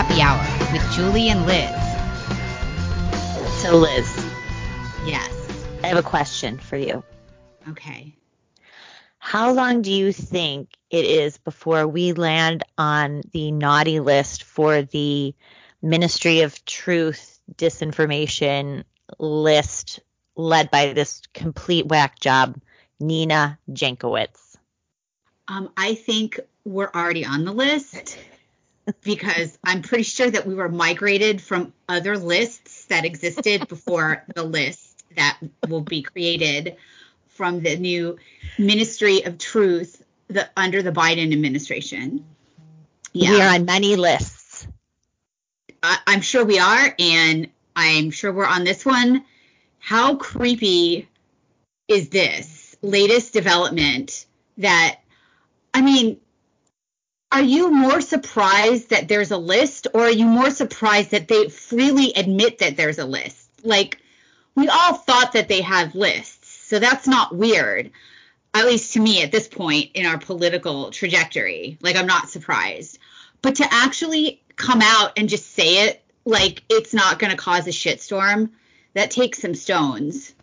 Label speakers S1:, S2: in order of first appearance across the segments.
S1: Happy Hour with Julie and Liz.
S2: So, Liz,
S1: Yes.
S2: I have a question for you.
S1: Okay.
S2: How long do you think it is before we land on the naughty list for the Ministry of Truth disinformation list led by this complete whack job, Nina Jankowicz?
S1: Um, I think we're already on the list because I'm pretty sure that we were migrated from other lists that existed before the list that will be created from the new Ministry of Truth the, under the Biden administration. Yeah.
S2: We are on many lists.
S1: I, I'm sure we are, and I'm sure we're on this one. How creepy is this latest development that, I mean, are you more surprised that there's a list, or are you more surprised that they freely admit that there's a list? Like, we all thought that they had lists, so that's not weird, at least to me at this point in our political trajectory. Like, I'm not surprised. But to actually come out and just say it like it's not going to cause a shitstorm, that takes some stones.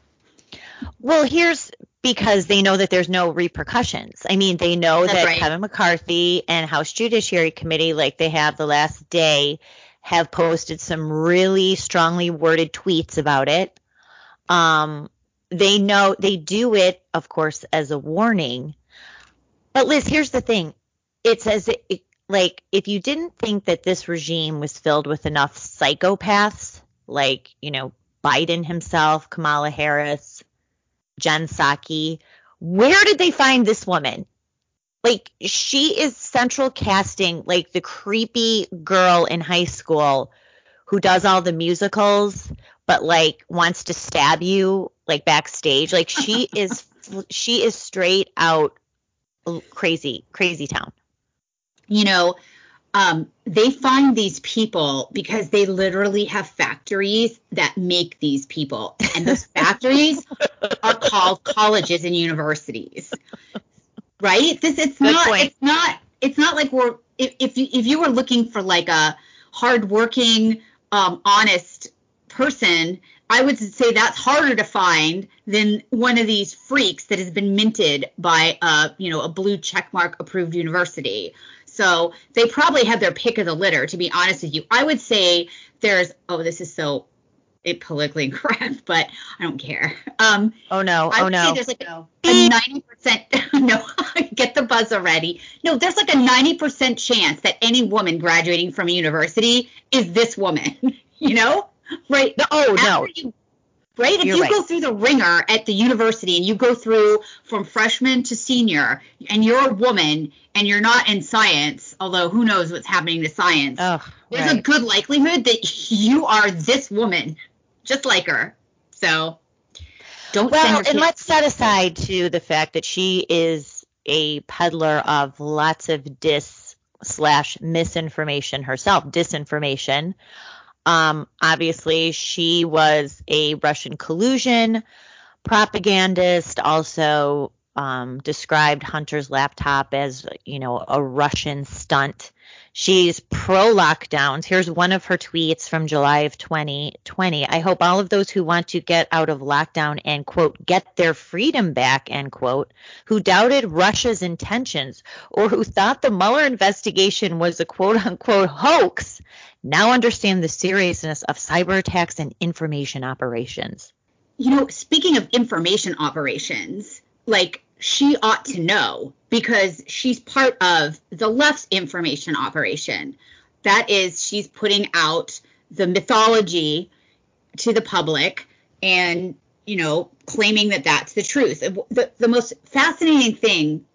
S2: Well, here's because they know that there's no repercussions. I mean, they know
S1: That's
S2: that
S1: right.
S2: Kevin McCarthy and House Judiciary Committee, like they have the last day, have posted some really strongly worded tweets about it. Um, they know they do it, of course, as a warning. But Liz, here's the thing: it's as it, like if you didn't think that this regime was filled with enough psychopaths, like you know Biden himself, Kamala Harris, Jen Psaki, where did they find this woman? Like she is central casting like the creepy girl in high school who does all the musicals but like wants to stab you like backstage. Like she is she is straight out crazy crazy town.
S1: You know, um, they find these people because they literally have factories that make these people, and those factories are called colleges and universities. Right? This it's
S2: Good
S1: not
S2: point.
S1: it's not it's not like we're if if you, if you were looking for like a hardworking, um, honest person, I would say that's harder to find than one of these freaks that has been minted by a you know a blue checkmark approved university. So they probably had their pick of the litter. To be honest with you, I would say there's oh this is so it politically incorrect, but I don't care. Um,
S2: Oh no,
S1: I
S2: oh no.
S1: say there's like a ninety percent. No, get the buzz already. No, there's like a ninety percent chance that any woman graduating from a university is this woman. You know, right?
S2: oh no.
S1: You- right? If
S2: You're
S1: you
S2: right.
S1: go through the wringer at the university and you go through from freshman to senior, and you're a woman and you're not in science, although who knows what's happening to science,
S2: Oh,
S1: there's a good likelihood that you are this woman, just like her. So don't
S2: Well, and let's set aside to the fact that she is a peddler of lots of dis slash misinformation herself, disinformation. Um, obviously, she was a Russian collusion propagandist, also um, described Hunter's laptop as, you know, a Russian stunt. She's pro lockdowns. Here's one of her tweets from July of 2020. I hope all of those who want to get out of lockdown and, quote, get their freedom back, end quote, who doubted Russia's intentions or who thought the Mueller investigation was a quote unquote hoax now understand the seriousness of cyber attacks and information operations.
S1: you know, speaking of information operations, like she ought to know because she's part of the left's information operation. That is, she's putting out the mythology to the public and, you know, claiming that that's the truth. The, the most fascinating thing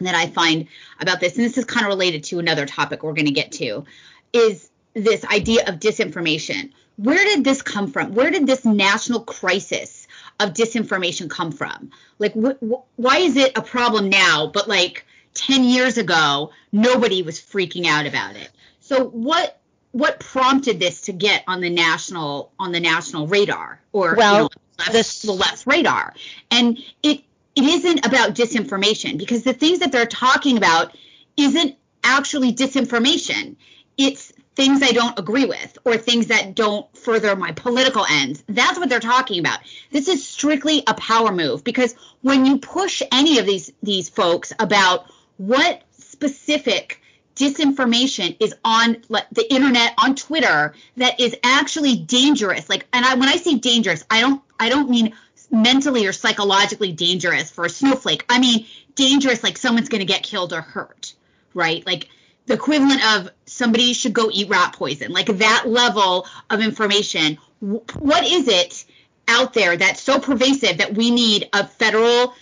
S1: that I find about this, and this is kind of related to another topic we're going to get to, is this idea of disinformation. Where did this come from? Where did this national crisis of disinformation come from? Like, wh- wh- why is it a problem now, but like 10 years ago, nobody was freaking out about it? So what what prompted this to get on the national on the national radar or
S2: Well,
S1: you know, left's-
S2: this-
S1: the left's radar? And it it isn't about disinformation because the things that they're talking about isn't actually disinformation. It's things I don't agree with or things that don't further my political ends. That's what they're talking about. This is strictly a power move because when you push any of these these folks about what specific disinformation is on the internet on Twitter that is actually dangerous. Like and I when I say dangerous, I don't I don't mean mentally or psychologically dangerous for a snowflake. I mean dangerous like someone's going to get killed or hurt, right? Like the equivalent of somebody should go eat rat poison, like that level of information. What is it out there that's so pervasive that we need a federal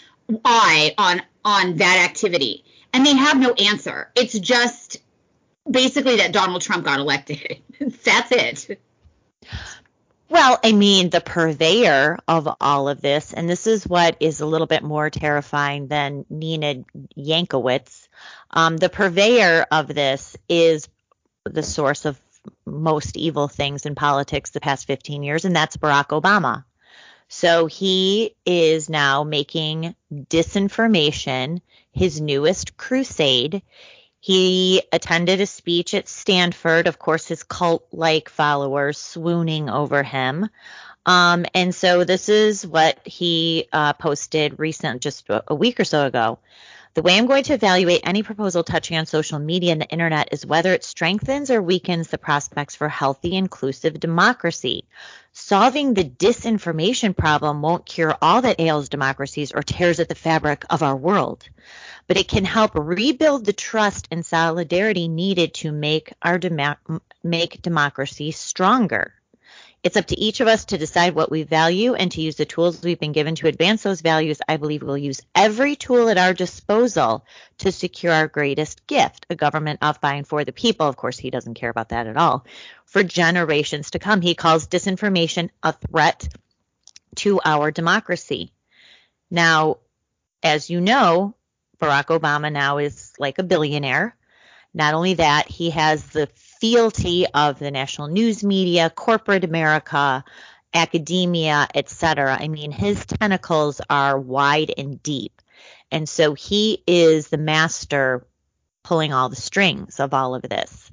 S1: eye on on that activity? And they have no answer. It's just basically that Donald Trump got elected. that's it.
S2: Well, I mean, the purveyor of all of this, and this is what is a little bit more terrifying than Nina Jankowicz. Um, the purveyor of this is the source of most evil things in politics the past 15 years, and that's Barack Obama. So he is now making disinformation his newest crusade. He attended a speech at Stanford, of course, his cult like followers swooning over him. Um, and so this is what he uh, posted recent, just a week or so ago. The way I'm going to evaluate any proposal touching on social media and the internet is whether it strengthens or weakens the prospects for healthy, inclusive democracy. Solving the disinformation problem won't cure all that ails democracies or tears at the fabric of our world but it can help rebuild the trust and solidarity needed to make our dem- make democracy stronger. It's up to each of us to decide what we value and to use the tools we've been given to advance those values. I believe we'll use every tool at our disposal to secure our greatest gift, a government of by and for the people. Of course, he doesn't care about that at all. For generations to come, he calls disinformation a threat to our democracy. Now, as you know, Barack Obama now is like a billionaire. Not only that, he has the fealty of the national news media, corporate America, academia, etc. I mean, his tentacles are wide and deep. And so he is the master pulling all the strings of all of this.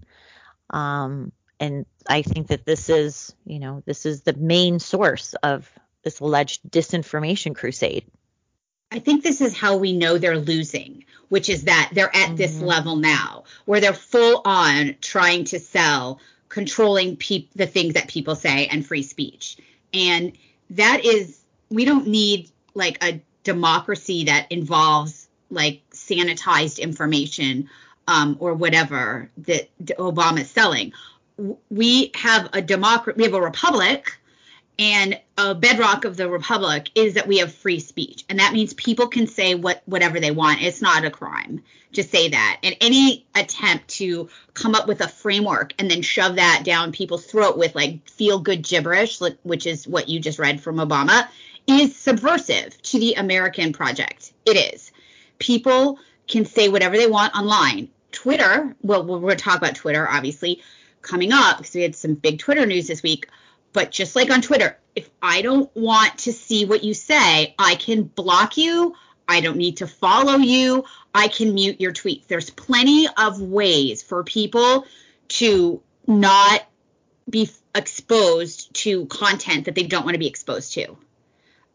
S2: Um, and I think that this is, you know, this is the main source of this alleged disinformation crusade.
S1: I think this is how we know they're losing, which is that they're at mm-hmm. this level now where they're full on trying to sell controlling pe- the things that people say and free speech. And that is, we don't need like a democracy that involves like sanitized information um, or whatever that Obama is selling. We have a democracy, we have a republic and a bedrock of the republic is that we have free speech. And that means people can say what whatever they want. It's not a crime to say that. And any attempt to come up with a framework and then shove that down people's throat with like feel good gibberish which is what you just read from obama is subversive to the american project. It is. People can say whatever they want online. Twitter well we're going to talk about twitter obviously coming up because we had some big twitter news this week but just like on Twitter, if I don't want to see what you say, I can block you. I don't need to follow you. I can mute your tweets. There's plenty of ways for people to not be exposed to content that they don't want to be exposed to.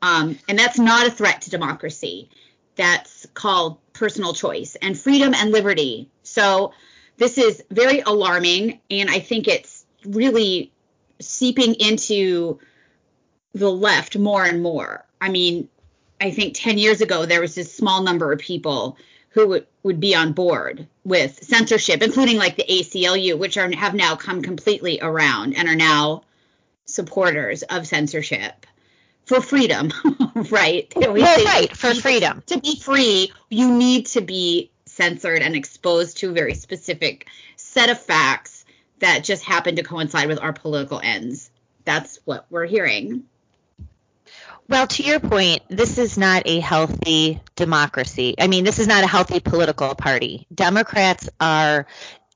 S1: Um, and that's not a threat to democracy. That's called personal choice and freedom and liberty. So this is very alarming. And I think it's really seeping into the left more and more. I mean, I think 10 years ago, there was this small number of people who would, would be on board with censorship, including like the ACLU, which are have now come completely around and are now supporters of censorship for freedom, right?
S2: Well, right, for freedom.
S1: To be free, you need to be censored and exposed to a very specific set of facts that just happened to coincide with our political ends. That's what we're hearing.
S2: Well, to your point, this is not a healthy democracy. I mean, this is not a healthy political party. Democrats are,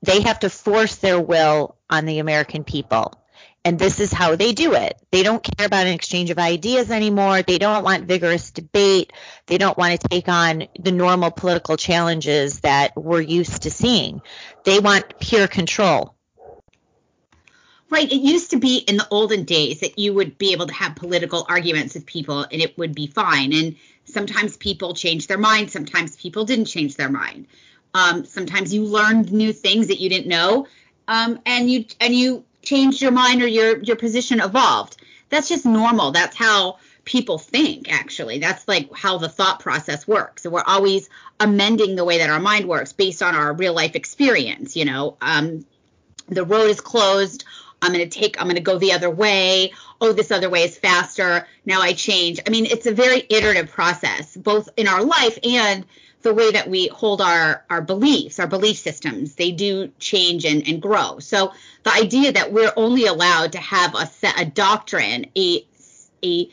S2: they have to force their will on the American people. And this is how they do it. They don't care about an exchange of ideas anymore. They don't want vigorous debate. They don't want to take on the normal political challenges that we're used to seeing. They want pure control.
S1: Right. It used to be in the olden days that you would be able to have political arguments with people and it would be fine. And sometimes people changed their mind. Sometimes people didn't change their mind. Um, sometimes you learned new things that you didn't know, um, and you and you changed your mind or your your position evolved. That's just normal. That's how people think. Actually, that's like how the thought process works. So we're always amending the way that our mind works based on our real life experience. You know, um, the road is closed I'm going to take, I'm going to go the other way. Oh, this other way is faster. Now I change. I mean, it's a very iterative process, both in our life and the way that we hold our, our beliefs, our belief systems. They do change and, and grow. So the idea that we're only allowed to have a set, a doctrine, a, a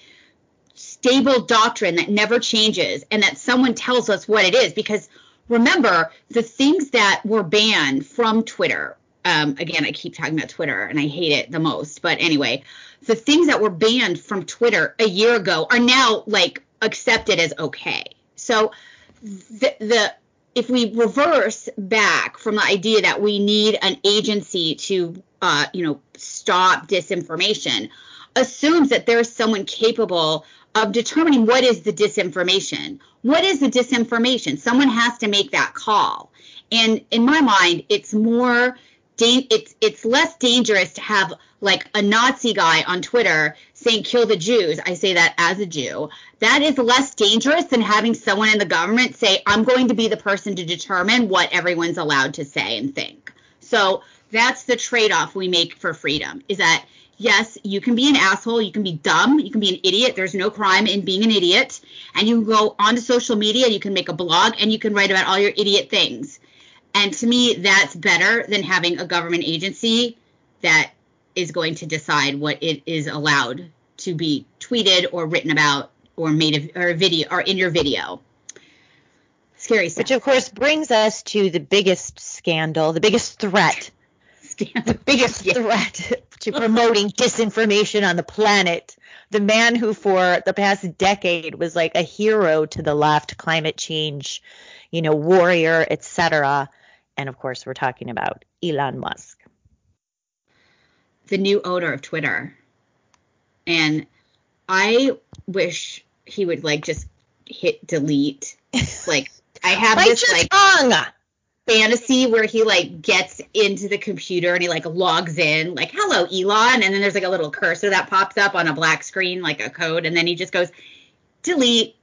S1: stable doctrine that never changes and that someone tells us what it is, because remember the things that were banned from Twitter um, again, I keep talking about Twitter and I hate it the most. But anyway, the things that were banned from Twitter a year ago are now like accepted as okay. So the, the if we reverse back from the idea that we need an agency to uh, you know stop disinformation assumes that there's someone capable of determining what is the disinformation what is the disinformation someone has to make that call and in my mind it's more da- it's it's less dangerous to have like a Nazi guy on Twitter saying kill the Jews. I say that as a Jew. That is less dangerous than having someone in the government say I'm going to be the person to determine what everyone's allowed to say and think. So that's the trade-off we make for freedom is that yes, you can be an asshole, you can be dumb, you can be an idiot. There's no crime in being an idiot. And you can go onto social media, you can make a blog, and you can write about all your idiot things. And to me, that's better than having a government agency that is going to decide what it is allowed to be tweeted or written about or made a, or a video or in your video. Scary stuff.
S2: Which of course brings us to the biggest scandal, the biggest threat, the biggest yeah. threat to promoting disinformation on the planet. The man who for the past decade was like a hero to the left, climate change, you know, warrior, etc. And of course, we're talking about Elon Musk.
S1: The new owner of Twitter. And I wish he would like just hit delete. Like I have this like tongue. fantasy where he like gets into the computer and he like logs in like hello Elon and then there's like a little cursor that pops up on a black screen like a code and then he just goes delete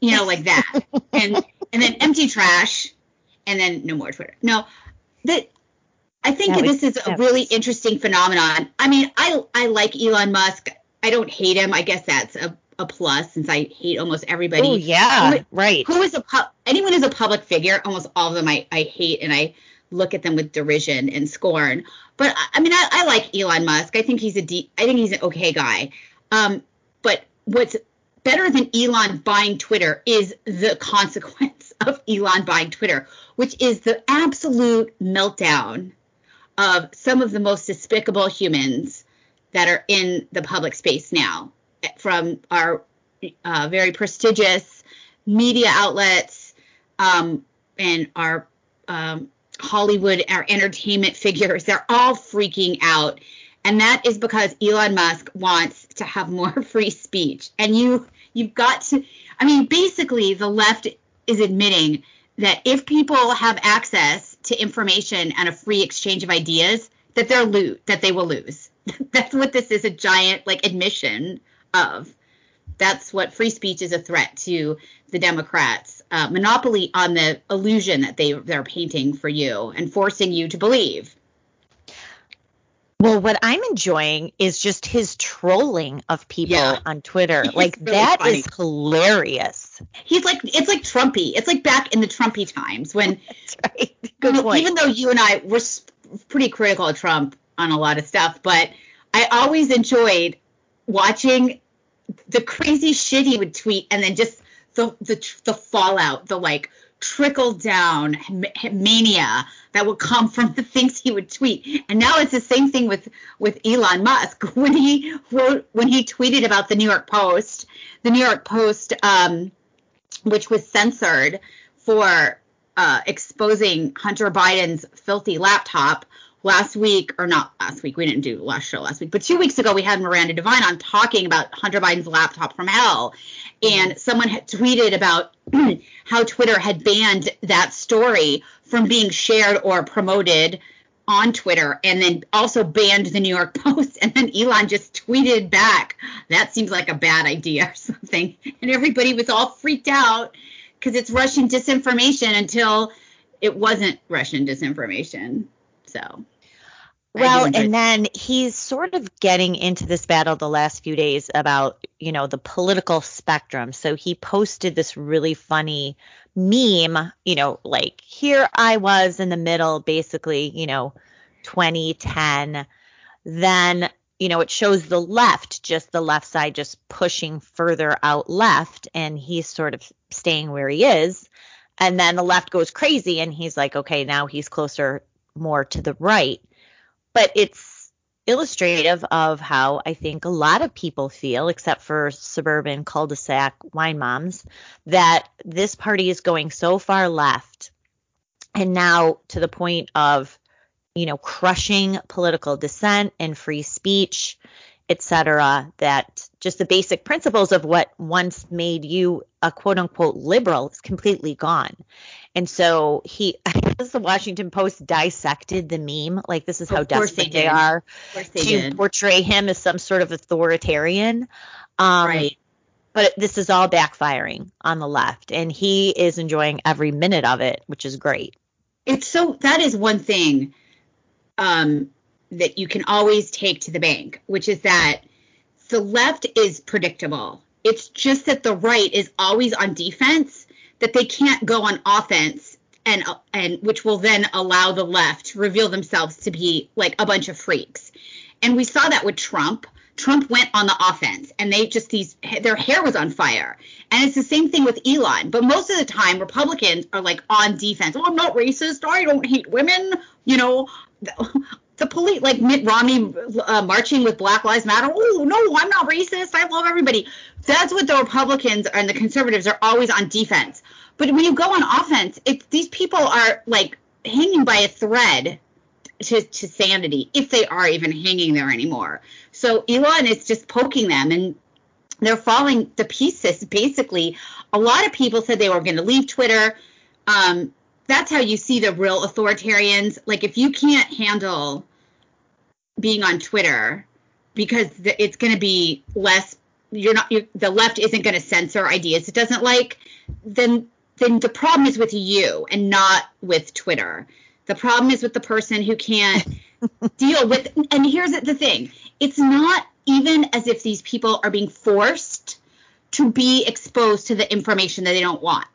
S1: you know like that and and then empty trash and then no more Twitter. No, that I think that this is a really was... interesting phenomenon. I mean, I I like Elon Musk. I don't hate him. I guess that's a, a plus since I hate almost everybody.
S2: Oh yeah, who, right.
S1: Who is a anyone who's a public figure? Almost all of them I I hate and I look at them with derision and scorn. But I mean, I, I like Elon Musk. I think he's a deep, I think he's an okay guy. Um, but what's better than Elon buying Twitter is the consequence of Elon buying Twitter, which is the absolute meltdown of some of the most despicable humans that are in the public space now, from our uh, very prestigious media outlets um, and our um, Hollywood, our entertainment figures. They're all freaking out. And that is because Elon Musk wants to have more free speech. And you you've got to I mean basically the left is admitting that if people have access to information and a free exchange of ideas, that they're lose, that they will lose. That's what this is a giant like admission of. That's what free speech is a threat to the Democrats. Uh, monopoly on the illusion that they they're painting for you and forcing you to believe.
S2: Well, what I'm enjoying is just his trolling of people yeah. on Twitter. like really that funny. is hilarious.
S1: He's like it's like Trumpy. It's like back in the Trumpy times when
S2: right. Good you know,
S1: even though you and I were pretty critical of Trump on a lot of stuff, but I always enjoyed watching the crazy shit he would tweet and then just the the the fallout, the like trickle down mania that would come from the things he would tweet. And now it's the same thing with with Elon Musk when he wrote when he tweeted about the New York Post, the New York Post, um, which was censored for uh, exposing Hunter Biden's filthy laptop. Last week, or not last week, we didn't do last show last week, but two weeks ago we had Miranda Devine on talking about Hunter Biden's laptop from hell. And mm-hmm. someone had tweeted about how Twitter had banned that story from being shared or promoted on Twitter and then also banned the New York Post. And then Elon just tweeted back, that seems like a bad idea or something. And everybody was all freaked out because it's Russian disinformation until it wasn't Russian disinformation. So.
S2: Well, and then he's sort of getting into this battle the last few days about, you know, the political spectrum. So he posted this really funny meme, you know, like here I was in the middle, basically, you know, 2010. Then, you know, it shows the left, just the left side, just pushing further out left, and he's sort of staying where he is. And then the left goes crazy, and he's like, okay, now he's closer more to the right. But it's illustrative of how I think a lot of people feel, except for suburban cul-de-sac wine moms, that this party is going so far left and now to the point of, you know, crushing political dissent and free speech, etc., that just the basic principles of what once made you a quote unquote liberal is completely gone. And so he, the Washington Post dissected the meme. Like this is how desperate they, they, are they to did. portray him as some sort of authoritarian. Um, right. But this is all backfiring on the left, and he is enjoying every minute of it, which is great.
S1: It's so that is one thing um, that you can always take to the bank, which is that the left is predictable. It's just that the right is always on defense that they can't go on offense and and which will then allow the left to reveal themselves to be like a bunch of freaks. And we saw that with Trump. Trump went on the offense and they just these their hair was on fire. And it's the same thing with Elon. But most of the time Republicans are like on defense. Oh, I'm not racist. I don't hate women. You know, the, police like Mitt Romney uh, marching with Black Lives Matter. Oh, no, I'm not racist. I love everybody. That's what the Republicans and the conservatives are always on defense. But when you go on offense, it's these people are like hanging by a thread to, to sanity, if they are even hanging there anymore. So Elon is just poking them and they're falling to pieces basically. A lot of people said they were going to leave Twitter. Um, that's how you see the real authoritarians. Like if you can't handle being on Twitter because it's going to be less you're not you're, the left isn't going to censor ideas it doesn't like then then the problem is with you and not with Twitter. The problem is with the person who can't deal with and here's the thing. It's not even as if these people are being forced to be exposed to the information that they don't want.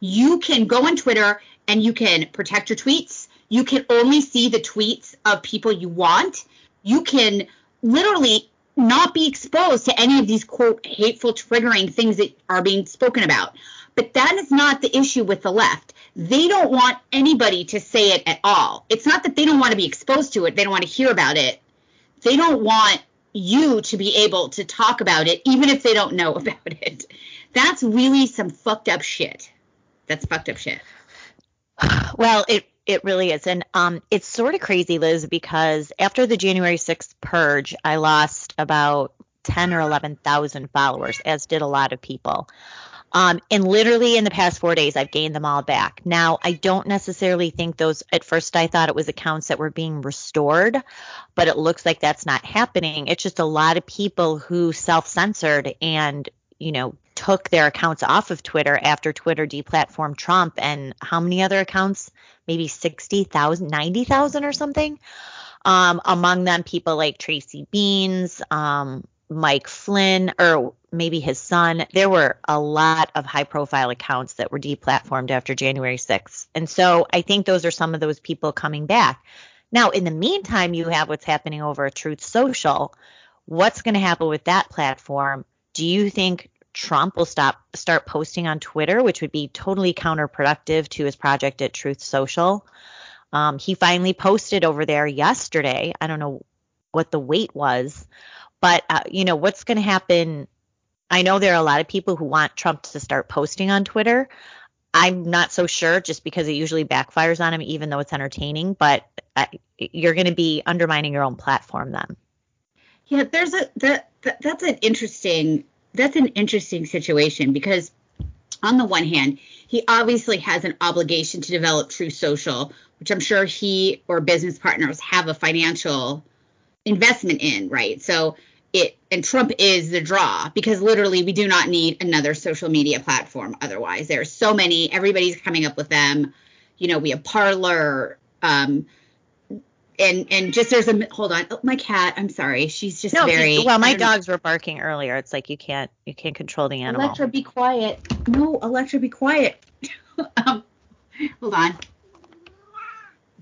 S1: You can go on Twitter and you can protect your tweets. You can only see the tweets of people you want. You can literally not be exposed to any of these quote hateful triggering things that are being spoken about. But that is not the issue with the left. They don't want anybody to say it at all. It's not that they don't want to be exposed to it, they don't want to hear about it. They don't want you to be able to talk about it, even if they don't know about it. That's really some fucked up shit. That's fucked up shit.
S2: Well, it it really is. And um, it's sort of crazy, Liz, because after the January 6th purge, I lost about 10 or 11,000 followers, as did a lot of people. Um, and literally in the past four days, I've gained them all back. Now, I don't necessarily think those, at first, I thought it was accounts that were being restored, but it looks like that's not happening. It's just a lot of people who self censored and, you know, took their accounts off of Twitter after Twitter deplatformed Trump and how many other accounts? Maybe 60,000, 90,000 or something. Um, among them, people like Tracy Beanz, um, Mike Flynn, or maybe his son. There were a lot of high profile accounts that were deplatformed after January 6th. And so I think those are some of those people coming back. Now, in the meantime, you have what's happening over Truth Social. What's going to happen with that platform? Do you think Trump will stop start posting on Twitter, which would be totally counterproductive to his project at Truth Social. Um, he finally posted over there yesterday. I don't know what the wait was, but uh, you know what's going to happen. I know there are a lot of people who want Trump to start posting on Twitter. I'm not so sure just because it usually backfires on him, even though it's entertaining. But uh, you're going to be undermining your own platform then.
S1: Yeah, there's a that, that that's an interesting that's an interesting situation because on the one hand, he obviously has an obligation to develop Truth Social, which I'm sure he or business partners have a financial investment in, right? So it and Trump is the draw because literally we do not need another social media platform otherwise. There are so many, everybody's coming up with them. You know, we have Parler, um, and and just there's a hold on, oh, my cat. I'm sorry, she's just no, very
S2: well. My dogs know. were barking earlier. It's like you can't you can't control the animal.
S1: Electra, be quiet. No, Electra, be quiet. um, hold on.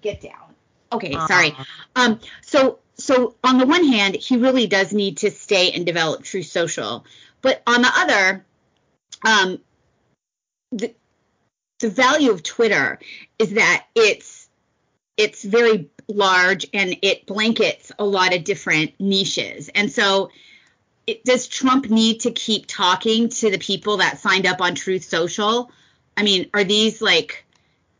S1: Get down. Okay, uh-huh. sorry. Um, so so on the one hand, he really does need to stay and develop Truth Social, but on the other, um, the the value of Twitter is that it's it's very large and it blankets a lot of different niches. And so it, does Trump need to keep talking to the people that signed up on Truth Social? I mean, are these like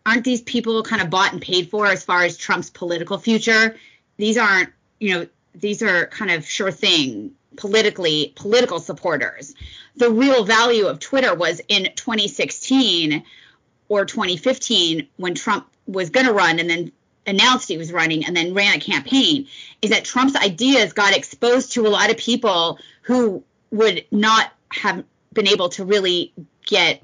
S1: aren't these people kind of bought and paid for as far as Trump's political future? These aren't, you know, these are kind of sure thing politically political supporters. The real value of Twitter was in 2016 or 2015 when Trump was going to run and then announced he was running and then ran a campaign is that Trump's ideas got exposed to a lot of people who would not have been able to really get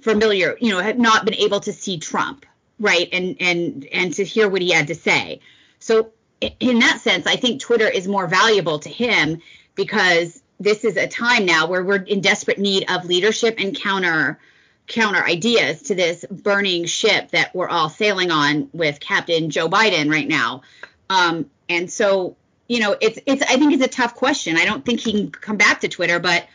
S1: familiar, you know, have not been able to see Trump, right? And and and to hear what he had to say. So in that sense, I think Twitter is more valuable to him because this is a time now where we're in desperate need of leadership and counter counter ideas to this burning ship that we're all sailing on with Captain Joe Biden right now. Um, and so, you know, it's it's I think it's a tough question. I don't think he can come back to Twitter, but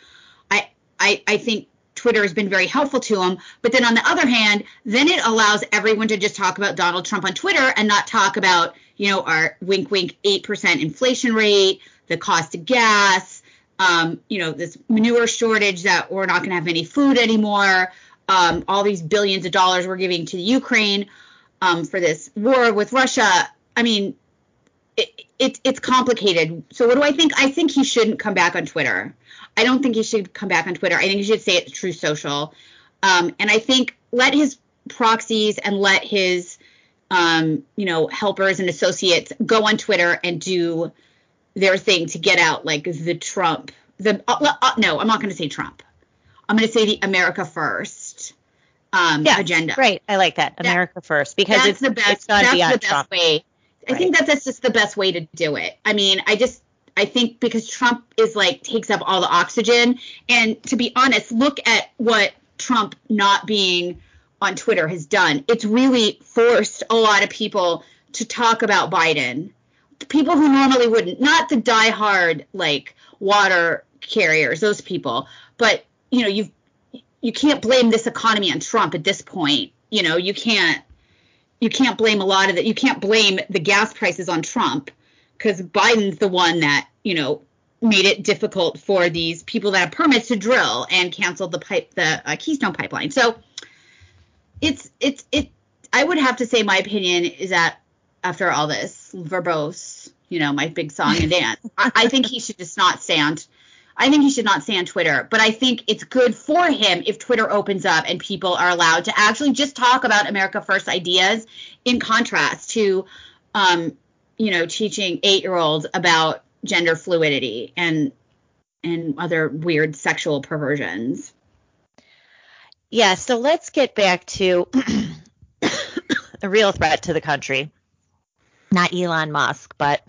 S1: I I I think Twitter has been very helpful to him. But then on the other hand, then it allows everyone to just talk about Donald Trump on Twitter and not talk about, you know, our wink wink 8% inflation rate, the cost of gas, um, you know, this manure shortage that we're not going to have any food anymore um, all these billions of dollars we're giving to Ukraine um, for this war with Russia. I mean, it, it, it's complicated. So what do I think? I think he shouldn't come back on Twitter. I don't think he should come back on Twitter. I think he should say it to Truth Social. Um, and I think let his proxies and let his um, you know helpers and associates go on Twitter and do their thing to get out like the Trump the uh, uh, no I'm not going to say Trump I'm going to say the America First um, yeah, agenda.
S2: Right. I like that. America that, first because that's it's the best. It's that's the best Trump.
S1: way. I right. think that that's just the best way to do it. I mean, I just I think because Trump is like takes up all the oxygen, and to be honest, look at what Trump not being on Twitter has done. It's really forced a lot of people to talk about Biden. People who normally wouldn't, not the diehard like water carriers, those people, but you know, you've you can't blame this economy on Trump at this point. You know, you can't you can't blame a lot of it. You can't blame the gas prices on Trump because Biden's the one that you know made it difficult for these people that have permits to drill and canceled the pipe the uh, Keystone pipeline. So it's it's it. I would have to say my opinion is that after all this verbose, you know, my big song and dance, I, I think he should just not stand I think he should not stay on Twitter, but I think it's good for him if Twitter opens up and people are allowed to actually just talk about America First ideas in contrast to, um, you know, teaching eight year olds about gender fluidity and and other weird sexual perversions.
S2: Yeah, so let's get back to a real threat to the country. Not Elon Musk, but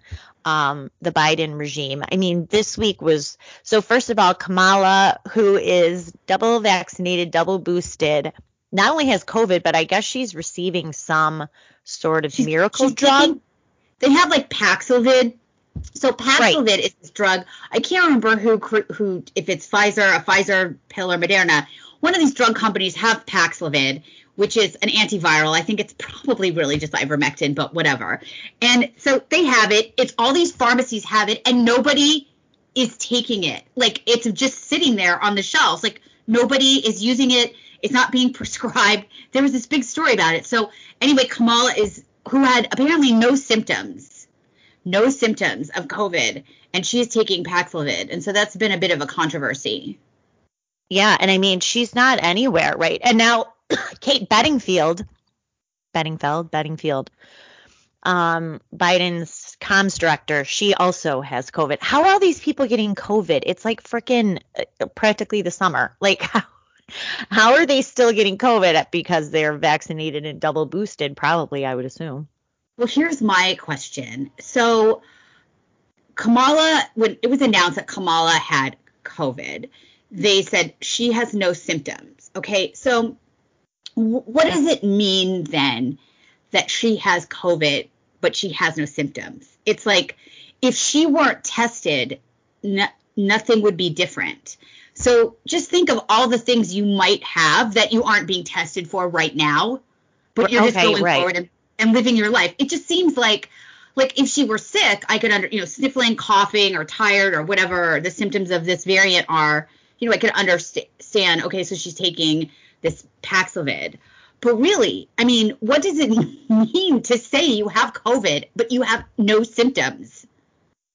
S2: um, the Biden regime. I mean, this week was so. First of all, Kamala, who is double vaccinated, double boosted, not only has COVID, but I guess she's receiving some sort of she's, miracle she's drug. Taking,
S1: they have like Paxlovid. So Paxlovid right. is this drug. I can't remember who who if it's Pfizer, a Pfizer pill or Moderna. One of these drug companies have Paxlovid, which is an antiviral. I think it's probably really just ivermectin, but whatever. And so they have it. It's all these pharmacies have it, and nobody is taking it. Like it's just sitting there on the shelves. Like nobody is using it. It's not being prescribed. There was this big story about it. So anyway, Kamala is who had apparently no symptoms, no symptoms of COVID, and she is taking Paxlovid, and so that's been a bit of a controversy.
S2: Yeah, and I mean she's not anywhere, right? And now Kate Bedingfield, Bedingfeld, Bedingfield, um, Biden's comms director, she also has COVID. How are all these people getting COVID? It's like freaking uh, practically the summer. Like how how are they still getting COVID? Because they're vaccinated and double boosted, probably, I would assume.
S1: Well, here's my question. So, Kamala, when it was announced that Kamala had COVID, they said she has no symptoms. Okay, so what does it mean then that she has COVID but she has no symptoms? It's like if she weren't tested, no, nothing would be different. So just think of all the things you might have that you aren't being tested for right now, but you're just going right. forward and, and living your life. It just seems like like if she were sick, I could under you know sniffling, coughing, or tired, or whatever the symptoms of this variant are. You know, I could understand. Okay, so she's taking this Paxlovid. But really, I mean, what does it mean to say you have COVID but you have no symptoms?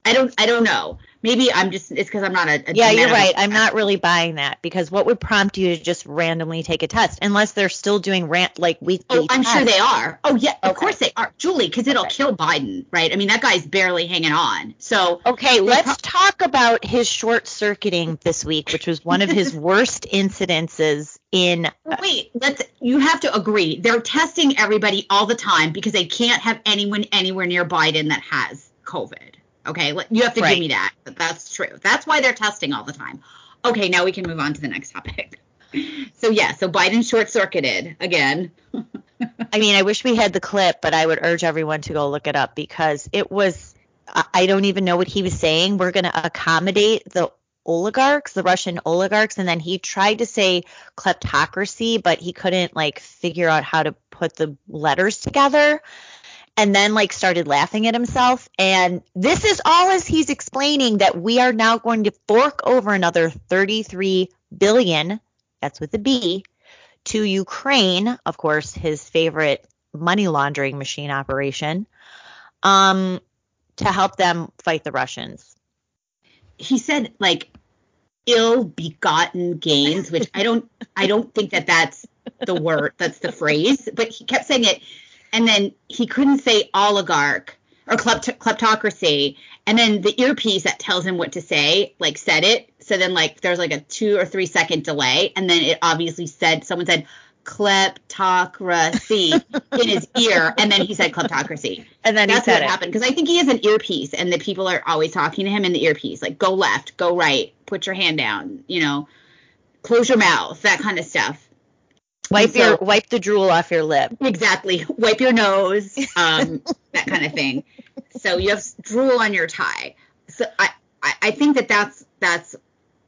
S1: I don't I don't know. Maybe I'm just it's because I'm not a, a
S2: yeah you're right. I'm not really buying that because what would prompt you to just randomly take a test unless they're still doing rant like weekly
S1: oh I'm tests. sure they are. Oh yeah okay. of course they are. Julie because it'll okay. kill Biden right? I mean that guy's barely hanging on. So
S2: okay let's pro- talk about his short circuiting this week which was one of his worst incidences in uh,
S1: wait let's you have to agree. They're testing everybody all the time because they can't have anyone anywhere near Biden that has COVID Okay, you have to right. give me that. That's true. That's why they're testing all the time. Okay, now we can move on to the next topic. So yeah, so Biden short circuited again.
S2: I mean, I wish we had the clip, but I would urge everyone to go look it up because it was I don't even know what he was saying. We're going to accommodate the oligarchs, the Russian oligarchs, and then he tried to say kleptocracy, but he couldn't like figure out how to put the letters together and then like started laughing at himself. And this is all as he's explaining that we are now going to fork over another 33 billion, that's with a B, to Ukraine, of course, his favorite money laundering machine operation, um, to help them fight the Russians.
S1: He said like ill-begotten gains, which I don't, I don't think that that's the word, that's the phrase, but he kept saying it and then he couldn't say oligarch or klept- kleptocracy. And then the earpiece that tells him what to say like said it. So then like there's like a two or three second delay. And then it obviously said someone said kleptocracy in his ear. And then he said kleptocracy.
S2: And then
S1: that's
S2: what
S1: it. happened. Because i think he has an earpiece and the people are always talking to him in the earpiece. Like go left go right put your hand down you know close your mouth that kind of stuff
S2: Wipe so, your wipe the drool off your lip.
S1: Exactly. Wipe your nose, um, that kind of thing. So you have drool on your tie. So I, I, I think that that's that's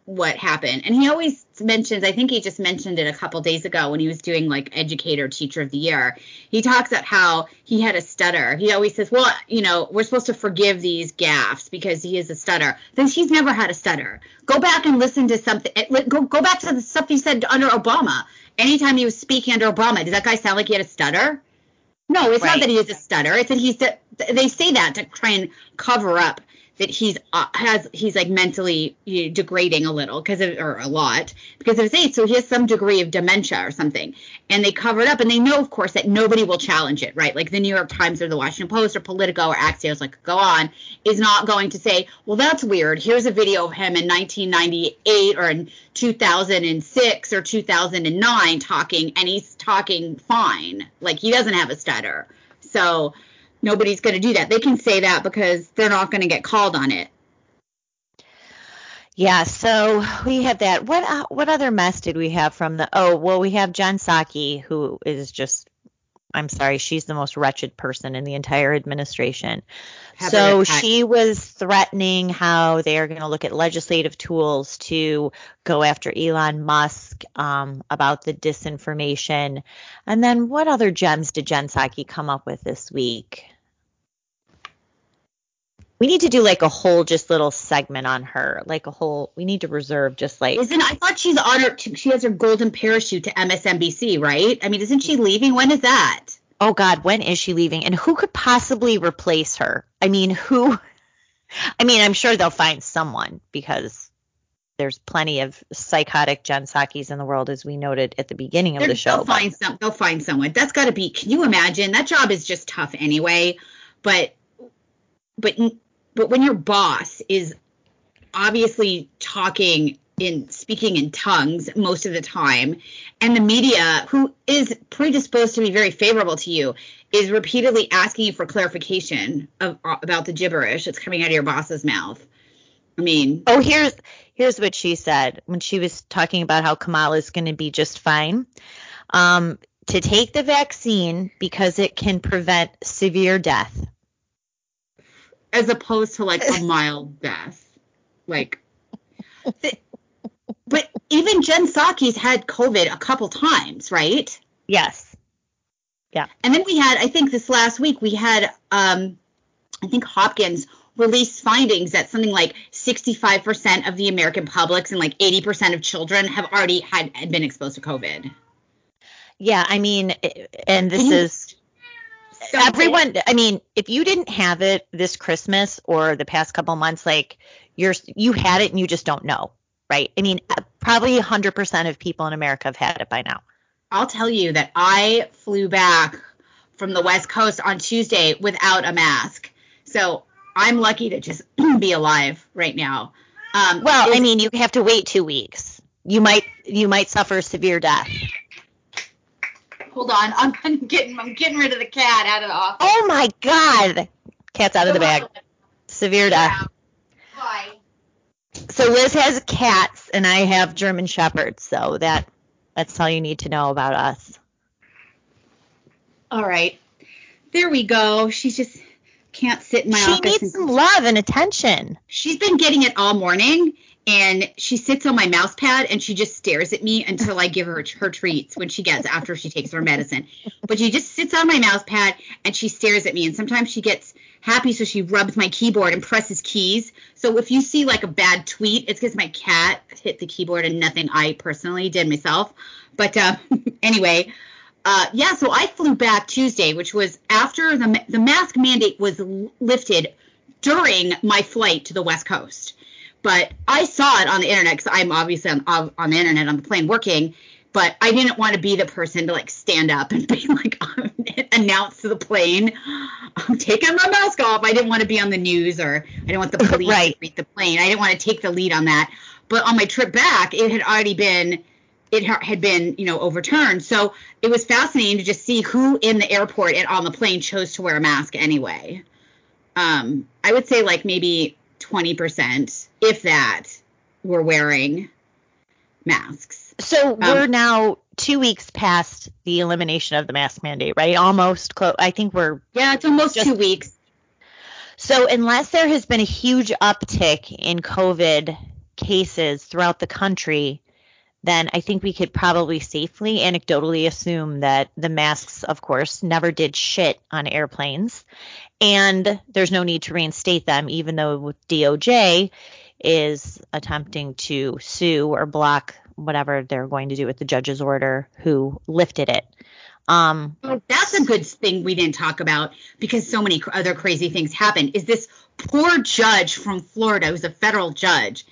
S1: what happened. And he always mentions, I think he just mentioned it a couple days ago when he was doing like educator teacher of the year. He talks about how he had a stutter. He always says, well, you know, we're supposed to forgive these gaffes because he is a stutter. Then he's never had a stutter. Go back and listen to something. Eh, go, go back to the stuff he said under Obama anytime he was speaking under Obama, does that guy sound like he had a stutter? No, it's right. not that he has a stutter. It's that he's. They say that to try and cover up that he's uh, has he's like mentally you know, degrading a little because of or a lot because of his age. So he has some degree of dementia or something, and they cover it up. And they know, of course, that nobody will challenge it, right? Like the New York Times or the Washington Post or Politico or Axios, like go on, is not going to say, well, that's weird. Here's a video of him in 1998 or in 2006 or 2009 talking, and he's talking fine, like he doesn't have a stutter. So nobody's going to do that. They can say that because they're not going to get called on it.
S2: Yeah, so we have that. What uh, what other mess did we have from the? Oh, well, we have Jen Psaki, who is just. I'm sorry, she's the most wretched person in the entire administration. so she was threatening how they are going to look at legislative tools to go after Elon Musk um, about the disinformation. And then what other gems did Jen Psaki come up with this week? We need to do like a whole just little segment on her, like a whole. We need to reserve just like.
S1: Isn't I thought she's on her. She has her golden parachute to MSNBC, right? I mean, isn't she leaving? When is that?
S2: oh God, when is she leaving? And who could possibly replace her? I mean, who? I mean, I'm sure they'll find someone because there's plenty of psychotic Jen Psaki's in the world, as we noted at the beginning of
S1: They're,
S2: the show.
S1: They'll find some. They'll find someone. That's got to be. Can you imagine? That job is just tough anyway. But, but, but when your boss is obviously talking in speaking in tongues most of the time and the media who is predisposed to be very favorable to you is repeatedly asking you for clarification of, about the gibberish that's coming out of your boss's mouth. I mean
S2: oh here's here's what she said when she was talking about how kamala is going to be just fine. Um, to take the vaccine because it can prevent severe death
S1: as opposed to like a mild death like but even Jen Psaki's had COVID a couple times, right?
S2: Yes. Yeah.
S1: And then we had, I think this last week, we had, um, I think Hopkins released findings that something like 65% of the American publics and like 80% of children have already had, had been exposed to COVID.
S2: Yeah, I mean, and this is everyone. I mean, if you didn't have it this Christmas or the past couple months, like you're you had it and you just don't know right? I mean, uh, probably 100% of people in America have had it by now.
S1: I'll tell you that I flew back from the West Coast on Tuesday without a mask. So I'm lucky to just be alive right now.
S2: Um, well, I mean, you have to wait two weeks. You might you might suffer severe death.
S1: Hold on, I'm, getting I'm getting rid of the cat out of the office.
S2: Oh my God, cat's out of the bag. Severe death. Bye so Liz has cats and I have German shepherds, so that that's all you need to know about us.
S1: All right. There we go. She just can't sit in my
S2: she
S1: office.
S2: She needs some love and attention.
S1: She's been getting it all morning and she sits on my mouse pad and she just stares at me until I give her her treats when she gets after she takes her medicine. But she just sits on my mouse pad and she stares at me and sometimes she gets happy so she rubs my keyboard and presses keys. So if you see like a bad tweet, it's because my cat hit the keyboard and nothing I personally did myself. But uh, anyway, uh, yeah, so I flew back Tuesday, which was after the the mask mandate was lifted during my flight to the West Coast. But I saw it on the internet because I'm obviously on, on the internet on the plane working, but I didn't want to be the person to like stand up and be like announce to the plane, I'm taking my mask off. I didn't want to be on the news or I didn't want the police right. to meet the plane. I didn't want to take the lead on that. But on my trip back, it had already been it had been you know overturned. So it was fascinating to just see who in the airport and on the plane chose to wear a mask anyway. Um, I would say like maybe 20%, if that, were wearing masks.
S2: So um, we're now two weeks past the elimination of the mask mandate, right? Almost close. I think we're
S1: yeah, it's almost just, two weeks.
S2: So unless there has been a huge uptick in COVID cases throughout the country, then I think we could probably safely anecdotally assume that the masks, of course, never did shit on airplanes. And there's no need to reinstate them, even though with DOJ is attempting to sue or block whatever they're going to do with the judge's order who lifted it. Um,
S1: that's a good thing we didn't talk about because so many other crazy things happened. Is this poor judge from Florida, who's a federal judge,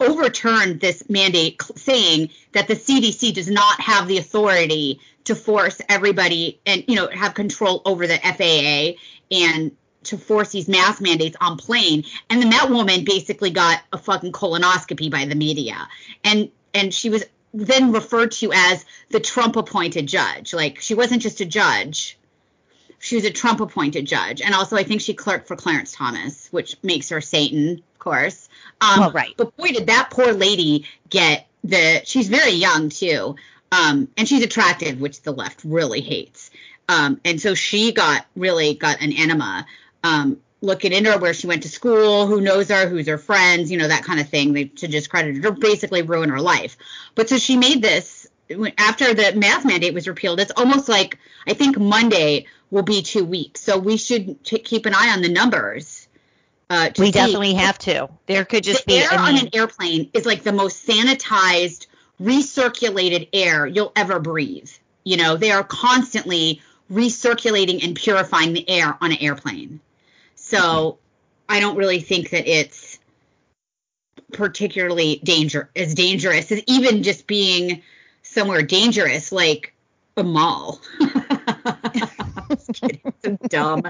S1: overturned this mandate saying that the CDC does not have the authority to force everybody and you know have control over the FAA and to force these mask mandates on plane and then that woman basically got a fucking colonoscopy by the media and and she was then referred to as the Trump appointed judge. Like she wasn't just a judge. She was a Trump appointed judge. And also I think she clerked for Clarence Thomas, which makes her Satan, of course.
S2: Um, well, right.
S1: But boy, did that poor lady get the she's very young too. Um, and she's attractive, which the left really hates. Um, and so she got really got an enema. Um, looking into her, where she went to school, who knows her, who's her friends, you know, that kind of thing, they, to discredit her, basically ruin her life. But so she made this after the mask mandate was repealed. It's almost like I think Monday will be two weeks, so we should t- keep an eye on the numbers.
S2: Uh, we definitely have to. There could just
S1: the
S2: be
S1: air I mean, on an airplane is like the most sanitized, recirculated air you'll ever breathe. You know, they are constantly recirculating and purifying the air on an airplane. So I don't really think that it's particularly danger as dangerous as even just being somewhere dangerous like a mall. so dumb.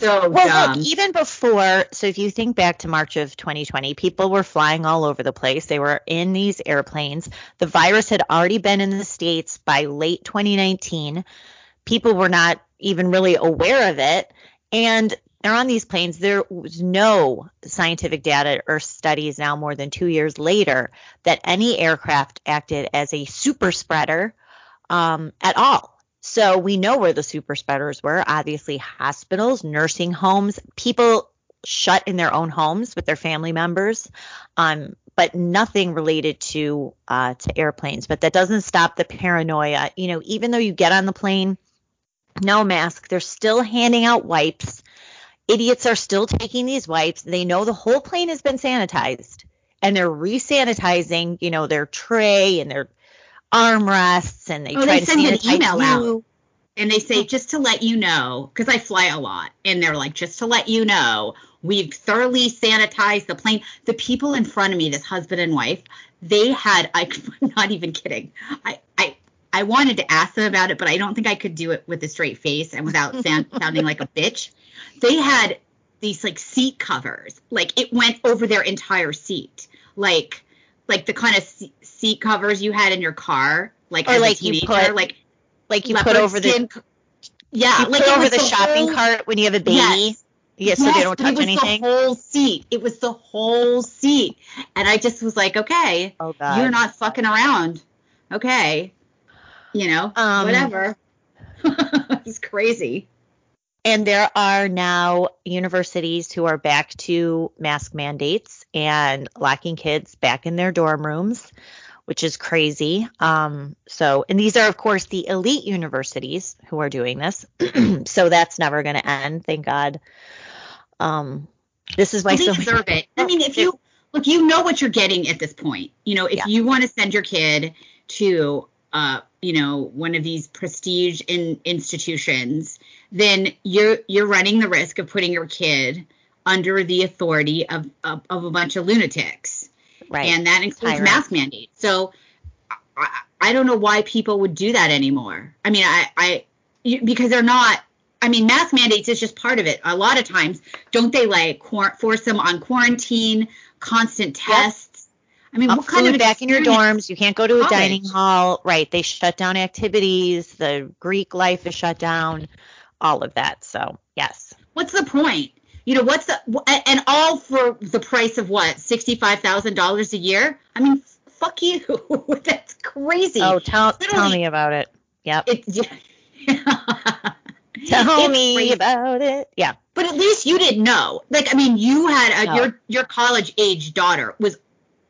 S1: So
S2: well,
S1: dumb.
S2: look, even before, so if you think back to March of 2020, people were flying all over the place. They were in these airplanes. The virus had already been in the States by late 2019. People were not even really aware of it. And they're on these planes. There was no scientific data or studies now more than two years later that any aircraft acted as a super spreader um, at all. So we know where the super spreaders were obviously, hospitals, nursing homes, people shut in their own homes with their family members. Um, but nothing related to uh, to airplanes. But that doesn't stop the paranoia. You know, even though you get on the plane, no mask, they're still handing out wipes. Idiots are still taking these wipes. They know the whole plane has been sanitized, and they're re-sanitizing, you know, their tray and their armrests and they
S1: oh,
S2: try
S1: they
S2: to
S1: send an email
S2: you.
S1: out and they say just to let you know because i fly a lot and they're like just to let you know we've thoroughly sanitized the plane the people in front of me this husband and wife they had i'm not even kidding i i i wanted to ask them about it but i don't think i could do it with a straight face and without sound, sounding like a bitch they had these like seat covers like it went over their entire seat like like the kind of se- seat covers you had in your car like
S2: Or like you
S1: teenager,
S2: put
S1: like
S2: Like you put over the
S1: skin co- yeah
S2: you
S1: like
S2: put over
S1: was
S2: the, shopping
S1: whole-
S2: cart when you have a baby.
S1: Yes.
S2: Yeah, so
S1: yes,
S2: they don't touch
S1: it was
S2: anything.
S1: the whole seat it was the whole seat and i just was like okay
S2: oh god.
S1: you're not fucking around okay you know
S2: Um,
S1: whatever it's crazy
S2: And there are now universities who are back to mask mandates and locking kids back in their dorm rooms, which is crazy. Um, so, and these are, of course, the elite universities who are doing this. so that's never going to end, thank God. Um, this is why
S1: well, they
S2: so
S1: deserve it. I mean, if you look, you know what you're getting at this point. You know, if
S2: Yeah.
S1: you want to send your kid to, uh, you know, one of these prestige in institutions, then you're you're running the risk of putting your kid under the authority of of, of a bunch of lunatics,
S2: right.
S1: and that includes
S2: Tyrants.
S1: mask mandates. So. I, I don't know why people would do that anymore. I mean, I, I, because they're not. I mean, mask mandates is just part of it. A lot of times, don't they like force them on quarantine, constant tests? I mean,
S2: Up
S1: what kind of
S2: back in your dorms. You can't go to a dining hall. Right. They shut down activities. The Greek life is shut down. All of that. So yes.
S1: What's the point? You know, what's the and all for the price of what sixty five thousand dollars a year? I mean, fuck you. That's crazy.
S2: Oh, tell tell me about it. Yep.
S1: It's
S2: Tell
S1: It's
S2: me
S1: crazy.
S2: about it. Yeah.
S1: But at least you didn't know. Like, I mean, you had a,
S2: No.
S1: your your college age daughter was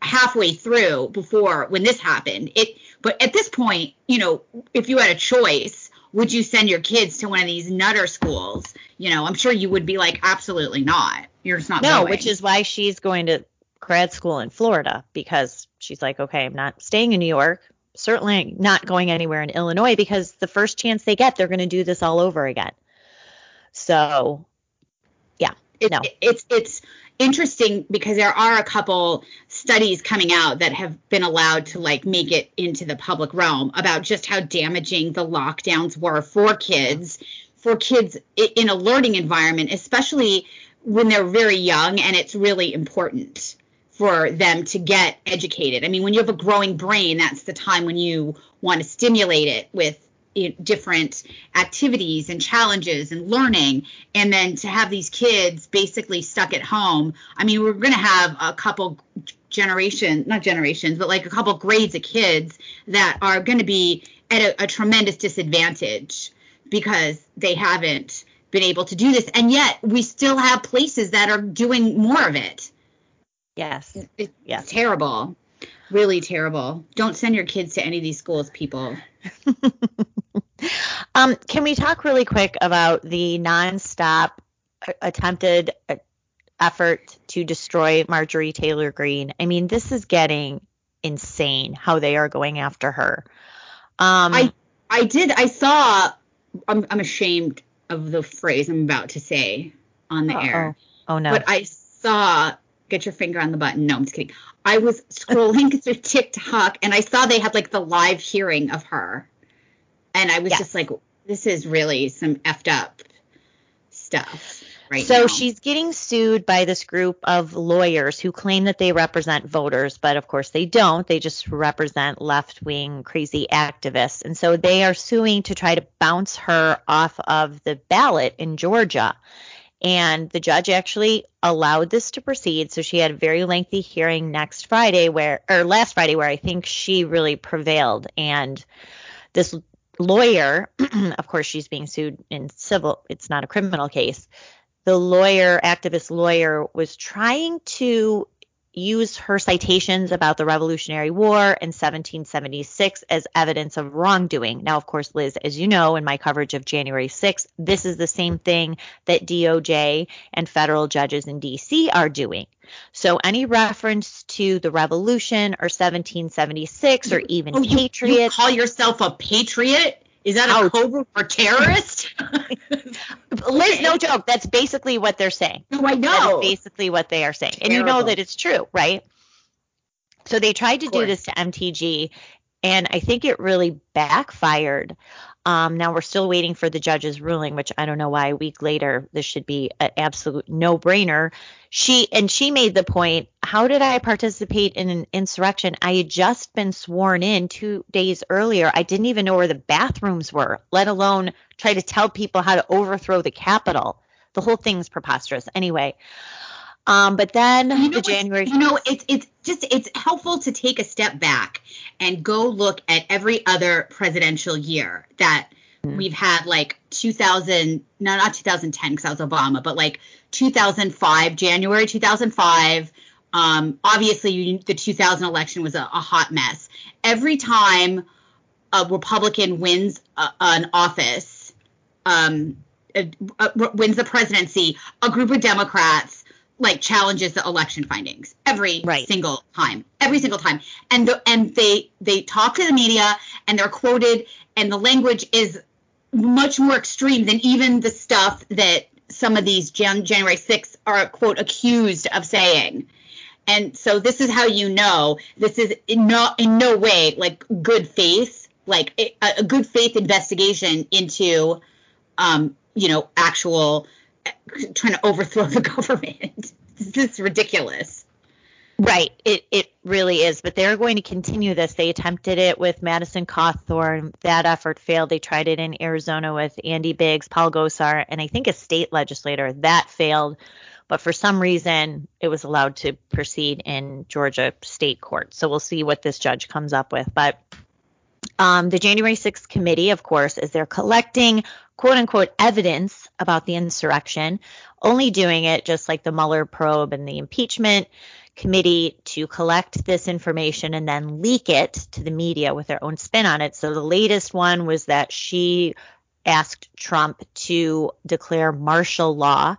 S1: halfway through before when this happened. It, but at this point, you know, if you had a choice, would you send your kids to one of these nutter schools? You know, I'm sure you would be like, absolutely not. You're just not.
S2: No,
S1: going.
S2: which is why she's going to grad school in Florida because she's like, okay, I'm not staying in New York. Certainly not going anywhere in Illinois because the first chance they get, they're going to do this all over again. So,
S1: it,
S2: no.
S1: it's it's interesting because there are a couple studies coming out that have been allowed to like make it into the public realm about just how damaging the lockdowns were for kids for kids in a learning environment especially when they're very young and it's really important for them to get educated. I mean when you have a growing brain that's the time when you want to stimulate it with different activities and challenges and learning. And then to have these kids basically stuck at home i mean we're going to have a couple generation not generations but like a couple grades of kids that are going to be at a, a tremendous disadvantage because they haven't been able to do this. And yet we still have places that are doing more of it.
S2: Yes.
S1: it's
S2: Yes.
S1: terrible. Really terrible. Don't send your kids to any of these schools people
S2: Um, can we talk really quick about the nonstop uh, attempted uh, effort to destroy Marjorie Taylor Greene? I mean, this is getting insane how they are going after her. Um,
S1: I I did. I saw I'm, I'm ashamed of the phrase I'm about to say on the
S2: Uh-oh.
S1: air.
S2: Oh no.
S1: But I saw, get your finger on the button. No, I'm just kidding. I was scrolling through TikTok and I saw they had like the live hearing of her. And I was
S2: Yes.
S1: just like, this is really some effed up stuff right
S2: so
S1: now.
S2: she's getting sued by this group of lawyers who claim that they represent voters, but of course they don't. They just represent left wing crazy activists. And so they are suing to try to bounce her off of the ballot in Georgia. And the judge actually allowed this to proceed. So she had a very lengthy hearing next Friday where, or last Friday, where I think she really prevailed. And this lawyer, of course, she's being sued in civil, it's not a criminal case. The lawyer, activist lawyer, was trying to use her citations about the Revolutionary War in 1776 as evidence of wrongdoing. Now, of course, Liz, as you know, in my coverage of January 6th, this is the same thing that DOJ and federal judges in DC are doing. So any reference to the Revolution or 1776 or even
S1: Oh, you, you
S2: Patriots.
S1: call yourself a patriot? Is that a
S2: Ouch.
S1: code for terrorist?
S2: Liz, no joke. That's basically what they're saying.
S1: no, I know.
S2: is basically what they are saying. And you know that it's true, right? So they tried to do this to MTG, and I think it really backfired. Um, now we're still waiting for the judge's ruling, which I don't know why a week later this should be an absolute no-brainer. She and she made the point, how did I participate in an insurrection? I had just been sworn in 2 days earlier. I didn't even know where the bathrooms were, let alone try to tell people how to overthrow the Capitol. The whole thing's preposterous. Anyway, um, but then
S1: You know
S2: the January
S1: You know, it's it's just it's helpful to take a step back and go look at every other presidential year that
S2: Mm-hmm.
S1: we've had, like 2000, no, not 2010 because that was Obama, but like 2005, January 2005. Um, obviously, you, the 2000 election was a, a hot mess. Every time a Republican wins a, an office, um, uh, wins the presidency, a group of Democrats like challenges the election findings every
S2: Right.
S1: single time, every single time, and the and they they talk to the media and they're quoted, and the language is much more extreme than even the stuff that some of these Jan- January 6th are quote accused of saying. And so this is how you know this is in no in no way like good faith, like a, a good faith investigation into, um, you know, actual trying to overthrow the government. this is ridiculous.
S2: Right. It it really is. But they're going to continue this. They attempted it with Madison Cawthorn. That effort failed. They tried it in Arizona with Andy Biggs, Paul Gosar, and I think a state legislator. That failed. But for some reason, it was allowed to proceed in Georgia state court. So we'll see what this judge comes up with. But um, the January 6th committee, of course, is they're collecting quote unquote evidence about the insurrection, only doing it just like the Mueller probe and the impeachment committee to collect this information and then leak it to the media with their own spin on it. So the latest one was that she asked Trump to declare martial law.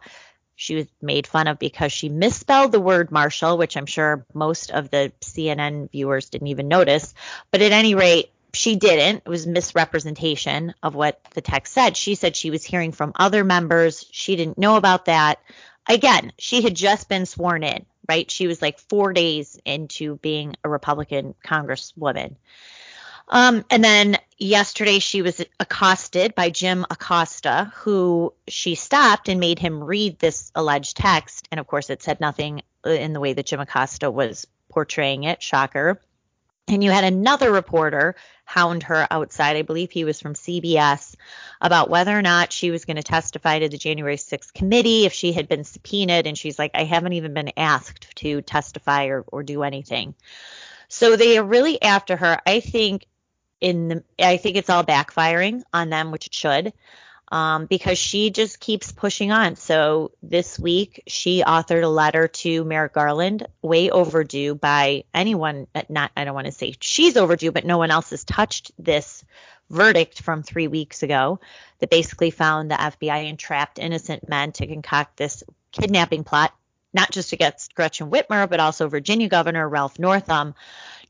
S2: She was made fun of because she misspelled the word martial, which I'm sure most of the CNN viewers didn't even notice. But at any rate, she didn't. It was misrepresentation of what the text said. She said she was hearing from other members. She didn't know about that. Again, she had just been sworn in, right? She was like four days into being a Republican congresswoman. Um, and then yesterday she was accosted by Jim Acosta, who she stopped and made him read this alleged text. And of course, it said nothing in the way that Jim Acosta was portraying it. Shocker. And you had another reporter hound her outside. I believe he was from CBS about whether or not she was going to testify to the January 6th committee if she had been subpoenaed. And she's like, I haven't even been asked to testify or, or do anything. So they are really after her. I think in the, I think it's all backfiring on them, which it should. Um, because she just keeps pushing on. So this week she authored a letter to Merrick Garland, way overdue by anyone. Not, I don't want to say she's overdue, but no one else has touched this verdict from three weeks ago that basically found the FBI entrapped innocent men to concoct this kidnapping plot. Not just against Gretchen Whitmer, but also Virginia Governor Ralph Northam.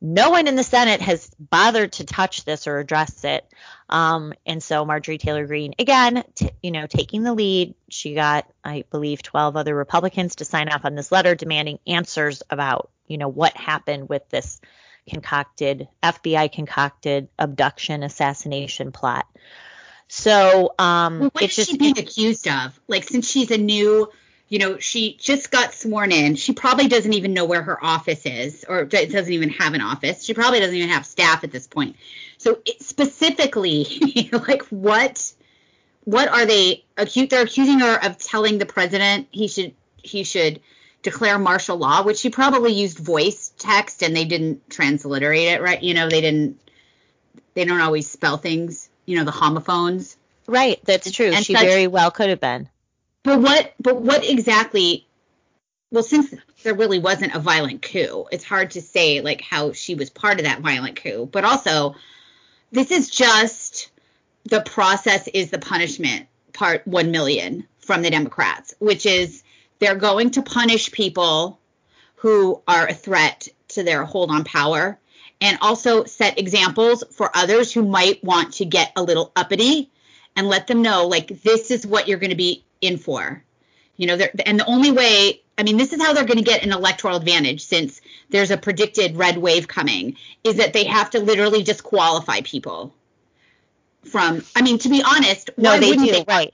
S2: No one in the Senate has bothered to touch this or address it. Um, and so Marjorie Taylor Greene, again, t- you know, taking the lead, she got, I believe, 12 other Republicans to sign off on this letter demanding answers about, you know, what happened with this concocted, FBI concocted abduction assassination plot. So, um,
S1: well, what
S2: it's
S1: is
S2: just
S1: she being accused of? Like, since she's a new, you know, she just got sworn in. She probably doesn't even know where her office is, or doesn't even have an office. She probably doesn't even have staff at this point. So, it, specifically, like, what, what are they accused? They're accusing her of telling the president he should, he should declare martial law, which she probably used voice text and they didn't transliterate it right. You know, they didn't, they don't always spell things you know the homophones.
S2: Right, that's true. And she such, very well could have been.
S1: But what but what exactly well since there really wasn't a violent coup, it's hard to say like how she was part of that violent coup. But also this is just the process is the punishment part 1 million from the Democrats, which is they're going to punish people who are a threat to their hold on power and also set examples for others who might want to get a little uppity and let them know like this is what you're going to be in for. You know and the only way i mean this is how they're going to get an electoral advantage since there's a predicted red wave coming is that they have to literally disqualify people from i mean to be honest
S2: no they do they, right.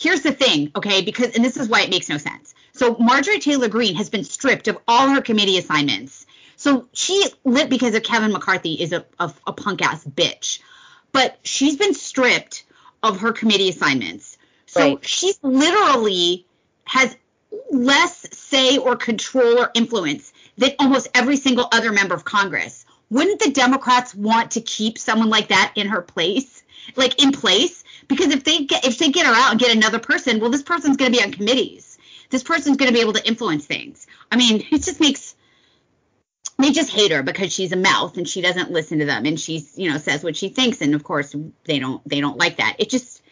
S1: Here's the thing okay because and this is why it makes no sense. So marjorie taylor greene has been stripped of all her committee assignments. So she lit because of Kevin McCarthy is a, a, a punk ass bitch, but she's been stripped of her committee assignments. So right. she literally has less say or control or influence than almost every single other member of Congress. Wouldn't the Democrats want to keep someone like that in her place, like in place? Because if they get if they get her out and get another person, well, this person's going to be on committees. This person's going to be able to influence things. I mean, it just makes they just hate her because she's a mouth and she doesn't listen to them. And she's you know says what she thinks. And of course they don't they don't like that. It just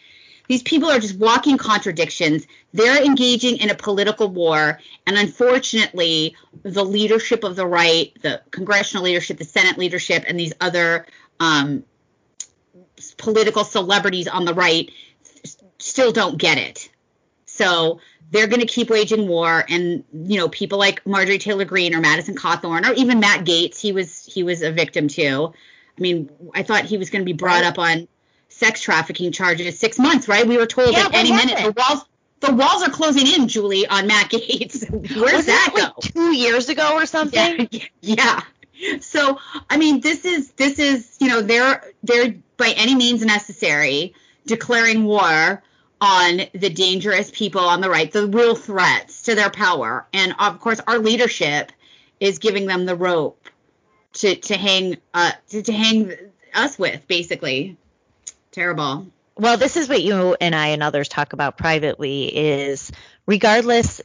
S1: these people are just walking contradictions. They're engaging in a political war. And unfortunately the leadership of the right the congressional leadership the senate leadership and these other um, political celebrities on the right still don't get it so they're going to keep waging war and you know people like Marjorie Taylor Greene or Madison Cawthorn or even Matt Gaetz, he was he was a victim too. I mean I thought he was going to be brought up on sex trafficking charges 6 months right? We were told yeah, that any minute the walls the walls are closing in Julie on Matt Gaetz. where's that,
S2: that like go 2 years ago or something?
S1: Yeah, yeah. So I mean this is this is you know they're they're by any means necessary declaring war on the dangerous people on the right, the real threats to their power. And of course, our leadership is giving them the rope to to hang uh to, to hang us with, basically. Terrible.
S2: Well, this is what you and I and others talk about privately is regardless,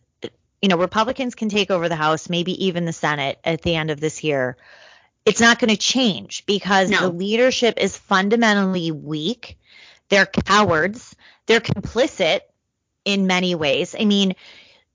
S2: you know, Republicans can take over the House, maybe even the Senate at the end of this year. It's not going to change because no. the leadership is fundamentally weak. They're cowards they're complicit in many ways. I mean,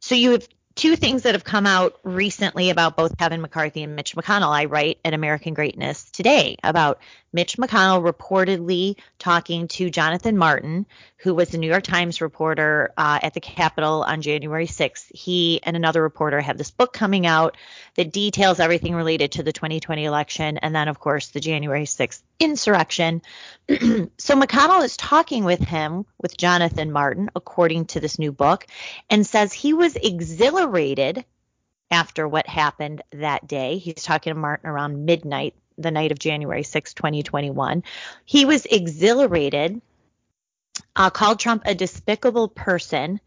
S2: so you have two things that have come out recently about both Kevin McCarthy and Mitch McConnell. I write at American Greatness today about Mitch McConnell reportedly talking to Jonathan Martin, who was the New York Times reporter uh, at the Capitol on January 6th. He and another reporter have this book coming out that details everything related to the 2020 election and then, of course, the January 6th insurrection. so McConnell is talking with him, with Jonathan Martin, according to this new book, and says he was exhilarated after what happened that day. He's talking to Martin around midnight, the night of January 6, 2021. He was exhilarated, uh, called Trump a despicable person,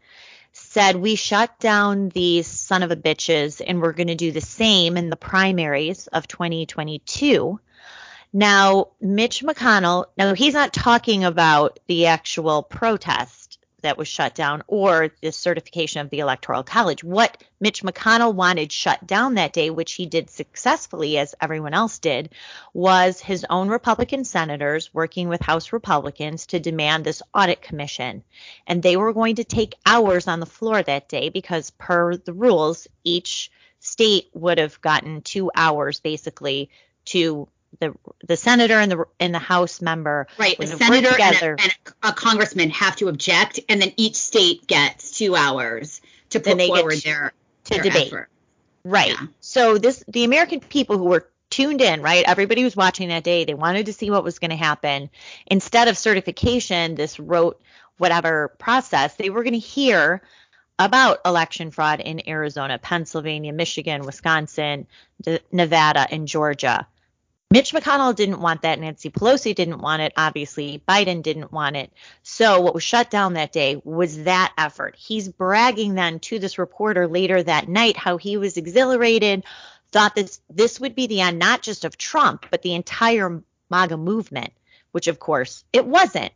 S2: said we shut down these son of a bitches and we're going to do the same in the primaries of 2022. Now, Mitch McConnell, now he's not talking about the actual protest that was shut down or the certification of the electoral college. What mitch mcconnell wanted shut down that day which he did successfully as everyone else did was his own republican senators working with house republicans to demand this audit commission. And they were going to take hours on the floor that day because per the rules each state would have gotten two hours basically to the the senator and the and the House member.
S1: Right, a senator and a, and a, congressman have to object, and then each state gets two hours to put forward to, their to their debate. Effort.
S2: Right. Yeah. So this the American people who were tuned in, right? Everybody was watching that day. They wanted to see what was going to happen. Instead of certification, this rote whatever process, they were going to hear about election fraud in Arizona, Pennsylvania, Michigan, Wisconsin, Nevada, and Georgia. Mitch McConnell didn't want that. Nancy Pelosi didn't want it. Obviously, Biden didn't want it. So, what was shut down that day was that effort. He's bragging then to this reporter later that night how he was exhilarated, thought this this would be the end not just of Trump, but the entire MAGA movement, which of course it wasn't.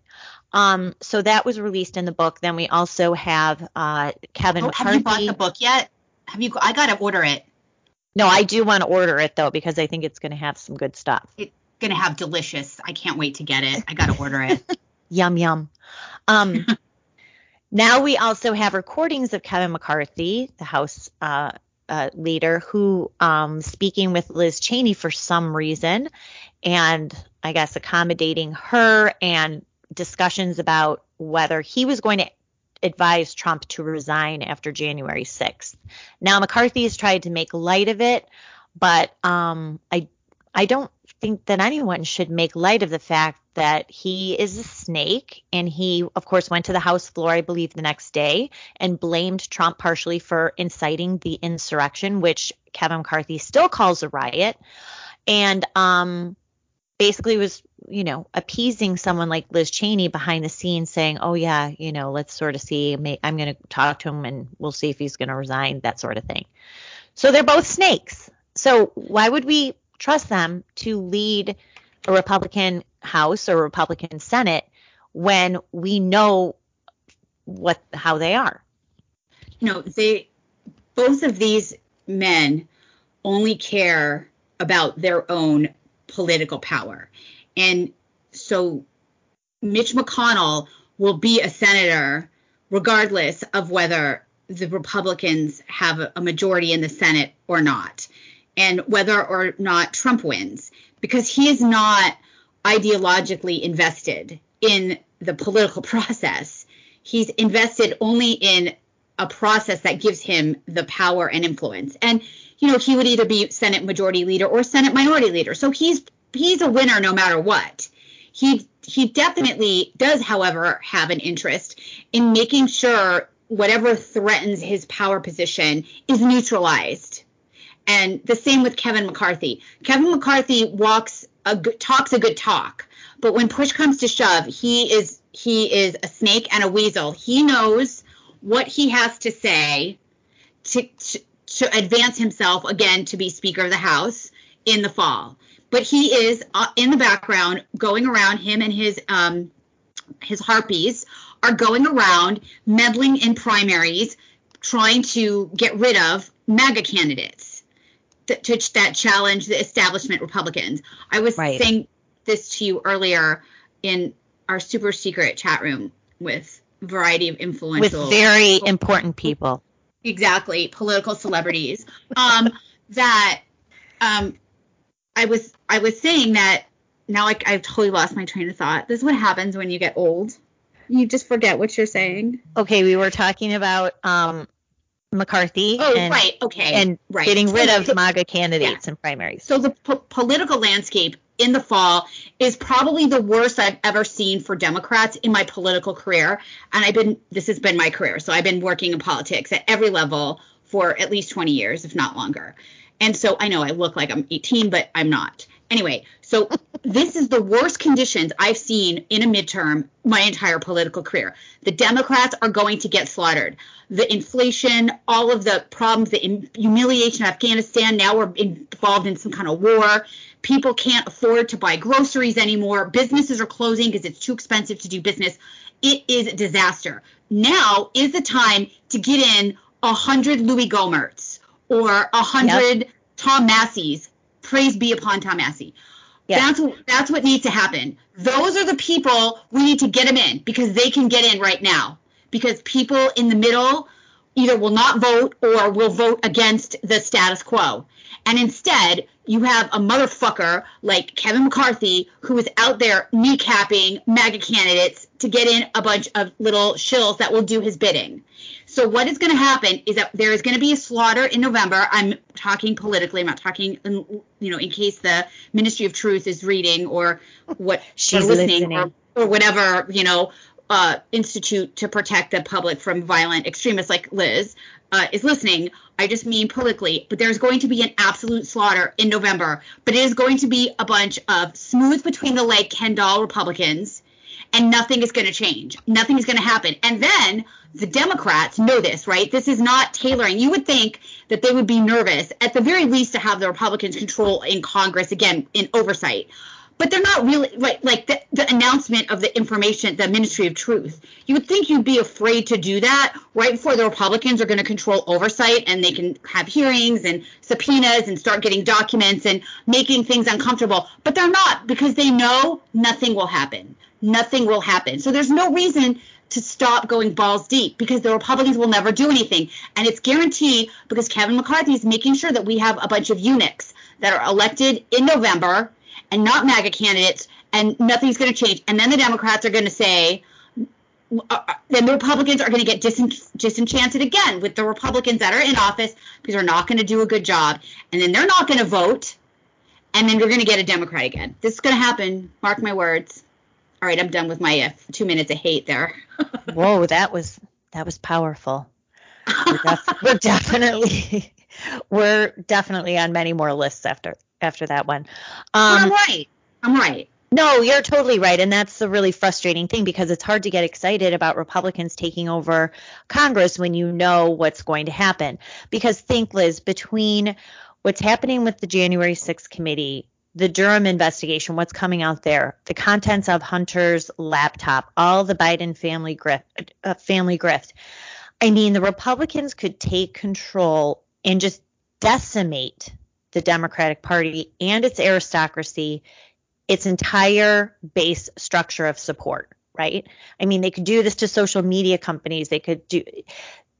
S2: Um, so that was released in the book. Then we also have uh, Kevin. Oh,
S1: McCarthy. Have you bought the book yet? Have you? I gotta order it.
S2: No, I do want to order it though because I think it's going to have some good stuff.
S1: It's going to have delicious. I can't wait to get it. I got to order it.
S2: yum yum. Um, now we also have recordings of Kevin McCarthy, the House uh, uh, leader, who um, speaking with Liz Cheney for some reason, and I guess accommodating her and discussions about whether he was going to advised Trump to resign after January 6th. Now McCarthy has tried to make light of it, but um, I I don't think that anyone should make light of the fact that he is a snake and he of course went to the house floor I believe the next day and blamed Trump partially for inciting the insurrection which Kevin McCarthy still calls a riot and um basically was you know, appeasing someone like Liz Cheney behind the scenes saying, oh, yeah, you know, let's sort of see, I'm going to talk to him and we'll see if he's going to resign, that sort of thing. So they're both snakes. So why would we trust them to lead a Republican House or Republican Senate when we know what how they are?
S1: No, they both of these men only care about their own political power. And so Mitch McConnell will be a senator regardless of whether the Republicans have a majority in the Senate or not, and whether or not Trump wins, because he is not ideologically invested in the political process. He's invested only in a process that gives him the power and influence. And, you know, he would either be Senate majority leader or Senate minority leader. So he's he's a winner no matter what. He he definitely does, however, have an interest in making sure whatever threatens his power position is neutralized. And the same with Kevin McCarthy. Kevin McCarthy walks a talks a good talk, but when push comes to shove, he is he is a snake and a weasel. He knows what he has to say to, to, to advance himself again to be Speaker of the House in the fall but he is uh, in the background going around him and his um his harpies are going around meddling in primaries trying to get rid of MAGA candidates that, to, that challenge the establishment Republicans. I was right. saying this to you earlier in our super secret chat room with a variety of influential
S2: with very important people.
S1: Exactly, political celebrities. um, that um, I was I was saying that now like I've totally lost my train of thought. This is what happens when you get old. You just forget what you're saying.
S2: Okay, we were talking about um McCarthy.
S1: Oh, and, right. Okay.
S2: And
S1: right.
S2: getting rid of MAGA candidates yeah. in primaries.
S1: So the po- political landscape in the fall is probably the worst I've ever seen for Democrats in my political career. And I've been, this has been my career. So I've been working in politics at every level for at least 20 years, if not longer. And so I know I look like I'm 18, but I'm not. Anyway, so this is the worst conditions I've seen in a midterm my entire political career. The Democrats are going to get slaughtered. The inflation, all of the problems, the humiliation of Afghanistan, now we're involved in some kind of war. People can't afford to buy groceries anymore. Businesses are closing because it's too expensive to do business. it is a disaster. Now is the time to get in a hundred Louie Gohmerts or a hundred yep. Tom Massies. Praise be upon Tom Massie. Yep. That's that's what needs to happen. Those are the people we need to get them in because they can get in right now. Because people in the middle either will not vote or will vote against the status quo. And instead, you have a motherfucker like Kevin McCarthy who is out there kneecapping MAGA candidates to get in a bunch of little shills that will do his bidding. So what is going to happen is that there is going to be a slaughter in November. I'm talking politically. I'm not talking, in, you know, in case the Ministry of Truth is reading or what
S2: she's listening,
S1: listening. Or, or whatever, you know, uh, institute to protect the public from violent extremists like Liz uh, is listening. I just mean politically, but there's going to be an absolute slaughter in November. But it is going to be a bunch of smooth between the leg Ken doll Republicans, and nothing is going to change. Nothing is going to happen. And then the Democrats know this, right? This is not tailoring. You would think that they would be nervous, at the very least, to have the Republicans control in Congress again in oversight but they're not really like like the, the announcement of the information, the Ministry of Truth. You would think you'd be afraid to do that right before the Republicans are going to control oversight and they can have hearings and subpoenas and start getting documents and making things uncomfortable. But they're not because they know nothing will happen. Nothing will happen. So there's no reason to stop going balls deep because the Republicans will never do anything. And it's guaranteed because Kevin McCarthy is making sure that we have a bunch of eunuchs that are elected in November and not MAGA candidates, and nothing's going to change. And then the Democrats are going to say, uh, uh, then the Republicans are going to get disenchanted again with the Republicans that are in office because they're not going to do a good job. And then they're not going to vote. And then we're going to get a Democrat again. This is going to happen. Mark my words. All right, I'm done with my uh, two minutes of hate there.
S2: Whoa, that was that was powerful. We're, def- we're definitely we're definitely on many more lists after after that one.
S1: Um, I'm right. I'm right.
S2: No, you're totally right. And that's the really frustrating thing because it's hard to get excited about Republicans taking over Congress when you know what's going to happen. Because think, Liz, between what's happening with the January 6th committee, the Durham investigation, what's coming out there, the contents of Hunter's laptop, all the Biden family grift, uh, family grift. I mean, the Republicans could take control and just decimate the Democratic Party and its aristocracy, its entire base structure of support, right? I mean, they could do this to social media companies. They could do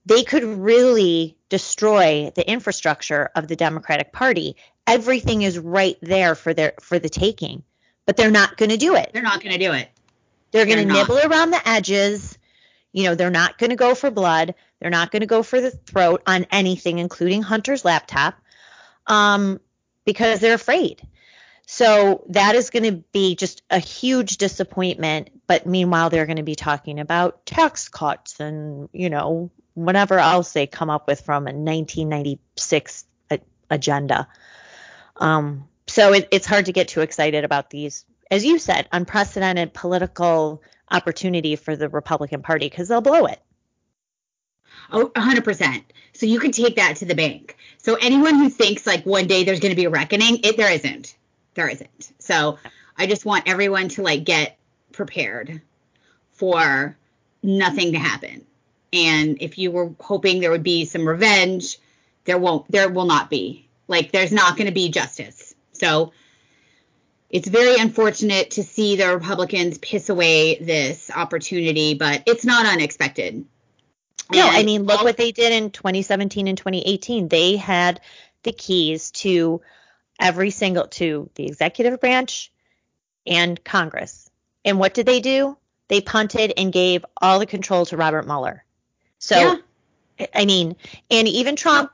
S2: they could really destroy the infrastructure of the Democratic Party. Everything is right there for their for the taking, but they're not going to do it.
S1: They're not going to do it.
S2: They're going to nibble around the edges. You know, they're not going to go for blood. They're not going to go for the throat on anything, including Hunter's laptop um, because they're afraid. So that is going to be just a huge disappointment. But meanwhile, they're going to be talking about tax cuts and, you know, whatever else they come up with from a 1996 a- agenda. Um, so it, it's hard to get too excited about these, as you said, unprecedented political opportunity for the Republican Party because they'll blow it.
S1: Oh, 100%. So you can take that to the bank. So anyone who thinks like one day there's going to be a reckoning, it there isn't. There isn't. So I just want everyone to like get prepared for nothing to happen. And if you were hoping there would be some revenge, there won't there will not be. Like there's not going to be justice. So it's very unfortunate to see the Republicans piss away this opportunity, but it's not unexpected.
S2: No, I mean, look what they did in 2017 and 2018. They had the keys to every single to the executive branch and Congress. And what did they do? They punted and gave all the control to Robert Mueller. So, yeah. I mean, and even Trump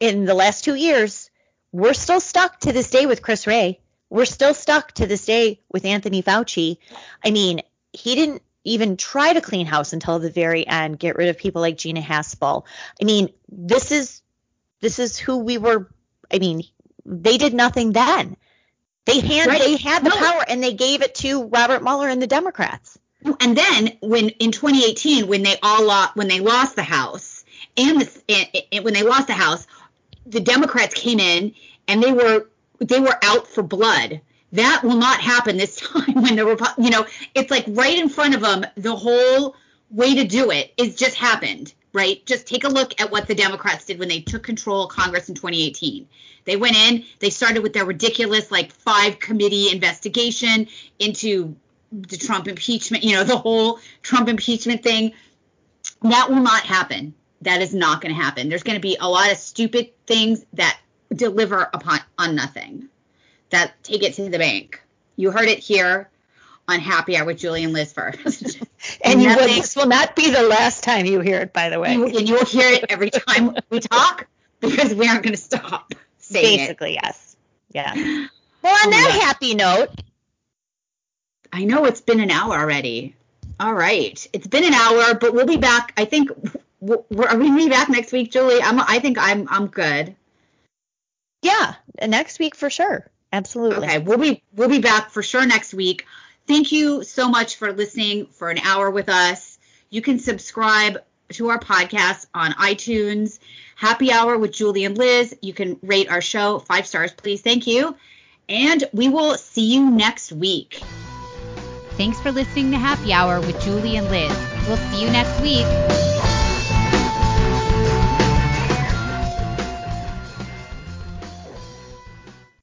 S2: in the last two years, we're still stuck to this day with Chris Wray. We're still stuck to this day with Anthony Fauci. I mean, he didn't even try to clean house until the very end, get rid of people like Gina Haspel. I mean, this is this is who we were. I mean, they did nothing then. They had right. they had the no. power and they gave it to Robert Mueller and the Democrats.
S1: And then when in 2018, when they all lost, when they lost the House and, the, and, and when they lost the House, the Democrats came in and they were they were out for blood That will not happen this time when the Repu- you know, it's like right in front of them. The whole way to do it is just happened, right? Just take a look at what the Democrats did when they took control of Congress in 2018. They went in, they started with their ridiculous like five committee investigation into the Trump impeachment, you know, the whole Trump impeachment thing. That will not happen. That is not going to happen. There's going to be a lot of stupid things that deliver upon on nothing. That take it to the bank. You heard it here on Happy Hour with Julie and Liz first.
S2: and you will, this will not be the last time you hear it, by the way.
S1: You, and you'll hear it every time we talk because we aren't going to stop saying
S2: Basically, it. yes. Yeah. Well, on that yeah. happy note.
S1: I know it's been an hour already. All right. It's been an hour, but we'll be back. I think we're, are we be back next week, Julie? I'm. I think I'm. I'm good.
S2: Yeah, next week for sure. Absolutely.
S1: Okay, we'll be we'll be back for sure next week. Thank you so much for listening for an hour with us. You can subscribe to our podcast on iTunes. Happy Hour with Julie and Liz. You can rate our show five stars, please. Thank you. And we will see you next week.
S3: Thanks for listening to Happy Hour with Julie and Liz. We'll see you next week.